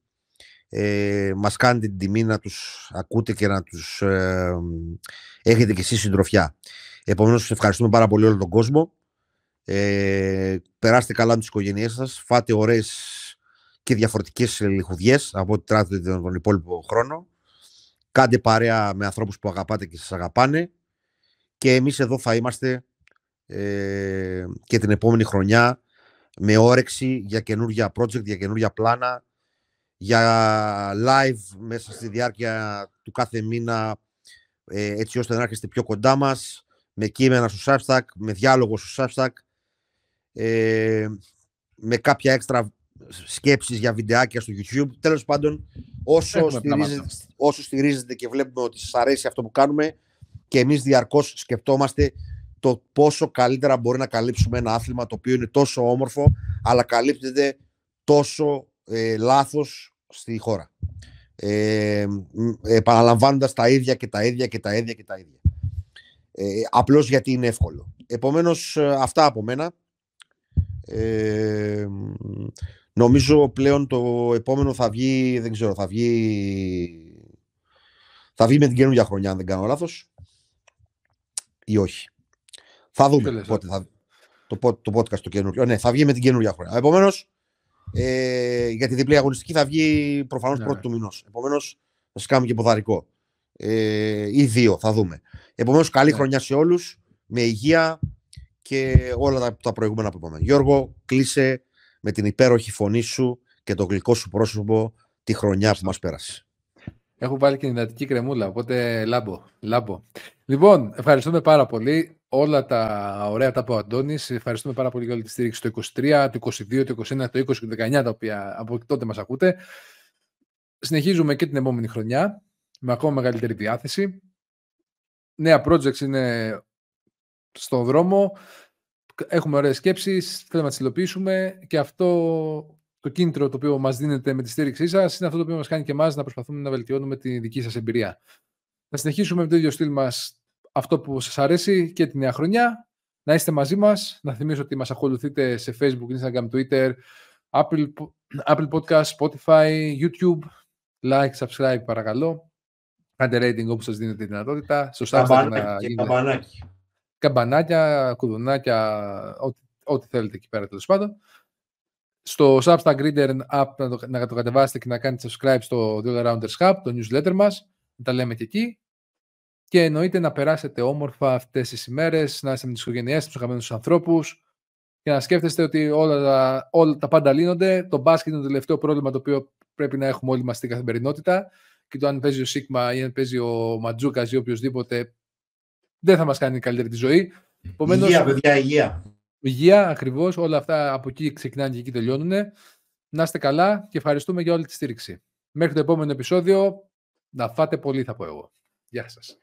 ε, μας κάνετε την τιμή να τους ακούτε και να τους ε, έχετε και εσείς συντροφιά. Επομένως, σας ευχαριστούμε πάρα πολύ όλο τον κόσμο. Ε, περάστε καλά με τις οικογένειές σας, φάτε ωραίες και διαφορετικές λιχουδιές από ό,τι τράτετε τον υπόλοιπο χρόνο. Κάντε παρέα με ανθρώπους που αγαπάτε και σας αγαπάνε. Και εμείς εδώ θα είμαστε ε, και την επόμενη χρονιά με όρεξη για καινούργια project, για καινούργια πλάνα, για live μέσα στη διάρκεια του κάθε μήνα ε, έτσι ώστε να έρχεστε πιο κοντά μας με κείμενα στο Substack, με διάλογο στο Substack ε, με κάποια έξτρα σκέψεις για βιντεάκια στο YouTube. Τέλος πάντων, όσο στηρίζετε, όσο στηρίζετε και βλέπουμε ότι σας αρέσει αυτό που κάνουμε και εμείς διαρκώς σκεφτόμαστε το πόσο καλύτερα μπορεί να καλύψουμε ένα άθλημα το οποίο είναι τόσο όμορφο αλλά καλύπτεται τόσο ε, λάθος στη χώρα. Ε, επαναλαμβάνοντας τα ίδια και τα ίδια και τα ίδια και τα ίδια. Ε, απλώς γιατί είναι εύκολο. Επομένως, ε, αυτά από μένα. Ε, νομίζω πλέον το επόμενο θα βγει, δεν ξέρω, θα βγει, θα βγει με την καινούργια χρονιά, αν δεν κάνω λάθος. Ή όχι. Θα δούμε πότε θα, το, το podcast το καινούργιο. Ναι, θα βγει με την καινούργια χρονιά. Επομένως, ε, για τη διπλή αγωνιστική θα βγει προφανώς ναι. πρώτη του μηνός. Επομένως, θα σας κάνουμε και ποδαρικό. Ε, ή δύο, θα δούμε. Επομένως, καλή ναι. χρονιά σε όλους. Με υγεία και και όλα τα, τα προηγούμενα που είπαμε. Γιώργο, κλείσε με την υπέροχη φωνή σου και το γλυκό σου πρόσωπο τη χρονιά που μας πέρασε. Έχω βάλει και δυνατική κρεμούλα, οπότε λάμπω. λάμπο. Λοιπόν, ευχαριστούμε πάρα πολύ όλα τα ωραία τα που ο Αντώνης. Ευχαριστούμε πάρα πολύ για όλη τη στήριξη το 23, το 22, το 21, το 20 και το 19, τα οποία από τότε μας ακούτε. Συνεχίζουμε και την επόμενη χρονιά με ακόμα μεγαλύτερη διάθεση. Νέα projects είναι στον δρόμο. Έχουμε ωραίες σκέψεις, θέλουμε να τις υλοποιήσουμε και αυτό το κίνητρο το οποίο μας δίνεται με τη στήριξή σας είναι αυτό το οποίο μας κάνει και εμάς να προσπαθούμε να βελτιώνουμε τη δική σας εμπειρία. Να συνεχίσουμε με το ίδιο στυλ μας αυτό που σας αρέσει και τη νέα χρονιά. Να είστε μαζί μας. Να θυμίσω ότι μας ακολουθείτε σε Facebook, Instagram, Twitter, Apple, Apple Podcast, Spotify, YouTube. Like, subscribe παρακαλώ. Κάντε rating όπου σας δίνετε τη δυνατότητα. Στο Καμπανάκι και καμπανάκι. Καμπανάκια, κουδουνάκια, ό,τι, ό,τι θέλετε εκεί πέρα τέλος πάντων. Στο Substack Reader app να το, να το κατεβάσετε και να κάνετε subscribe στο The All Rounders Hub, το newsletter μας. Τα λέμε και εκεί. Και εννοείται να περάσετε όμορφα αυτές τις ημέρες, να είστε με τις οικογένειές, τους αγαπημένους ανθρώπους και να σκέφτεστε ότι όλα τα, όλα τα πάντα λύνονται. Το μπάσκετ είναι το τελευταίο πρόβλημα το οποίο πρέπει να έχουμε όλοι μας στην καθημερινότητα και το αν παίζει ο Σίγμα ή αν παίζει ο Ματζούκας ή οποιοδήποτε δεν θα μας κάνει καλύτερη τη ζωή. Επομένως, υγεία, παιδιά, υγεία. Υγεία, ακριβώς. Όλα αυτά από εκεί ξεκινάνε και εκεί τελειώνουν. Να είστε καλά και ευχαριστούμε για όλη τη στήριξη. Μέχρι το επόμενο επεισόδιο, να φάτε πολύ θα πω εγώ. Γεια σας.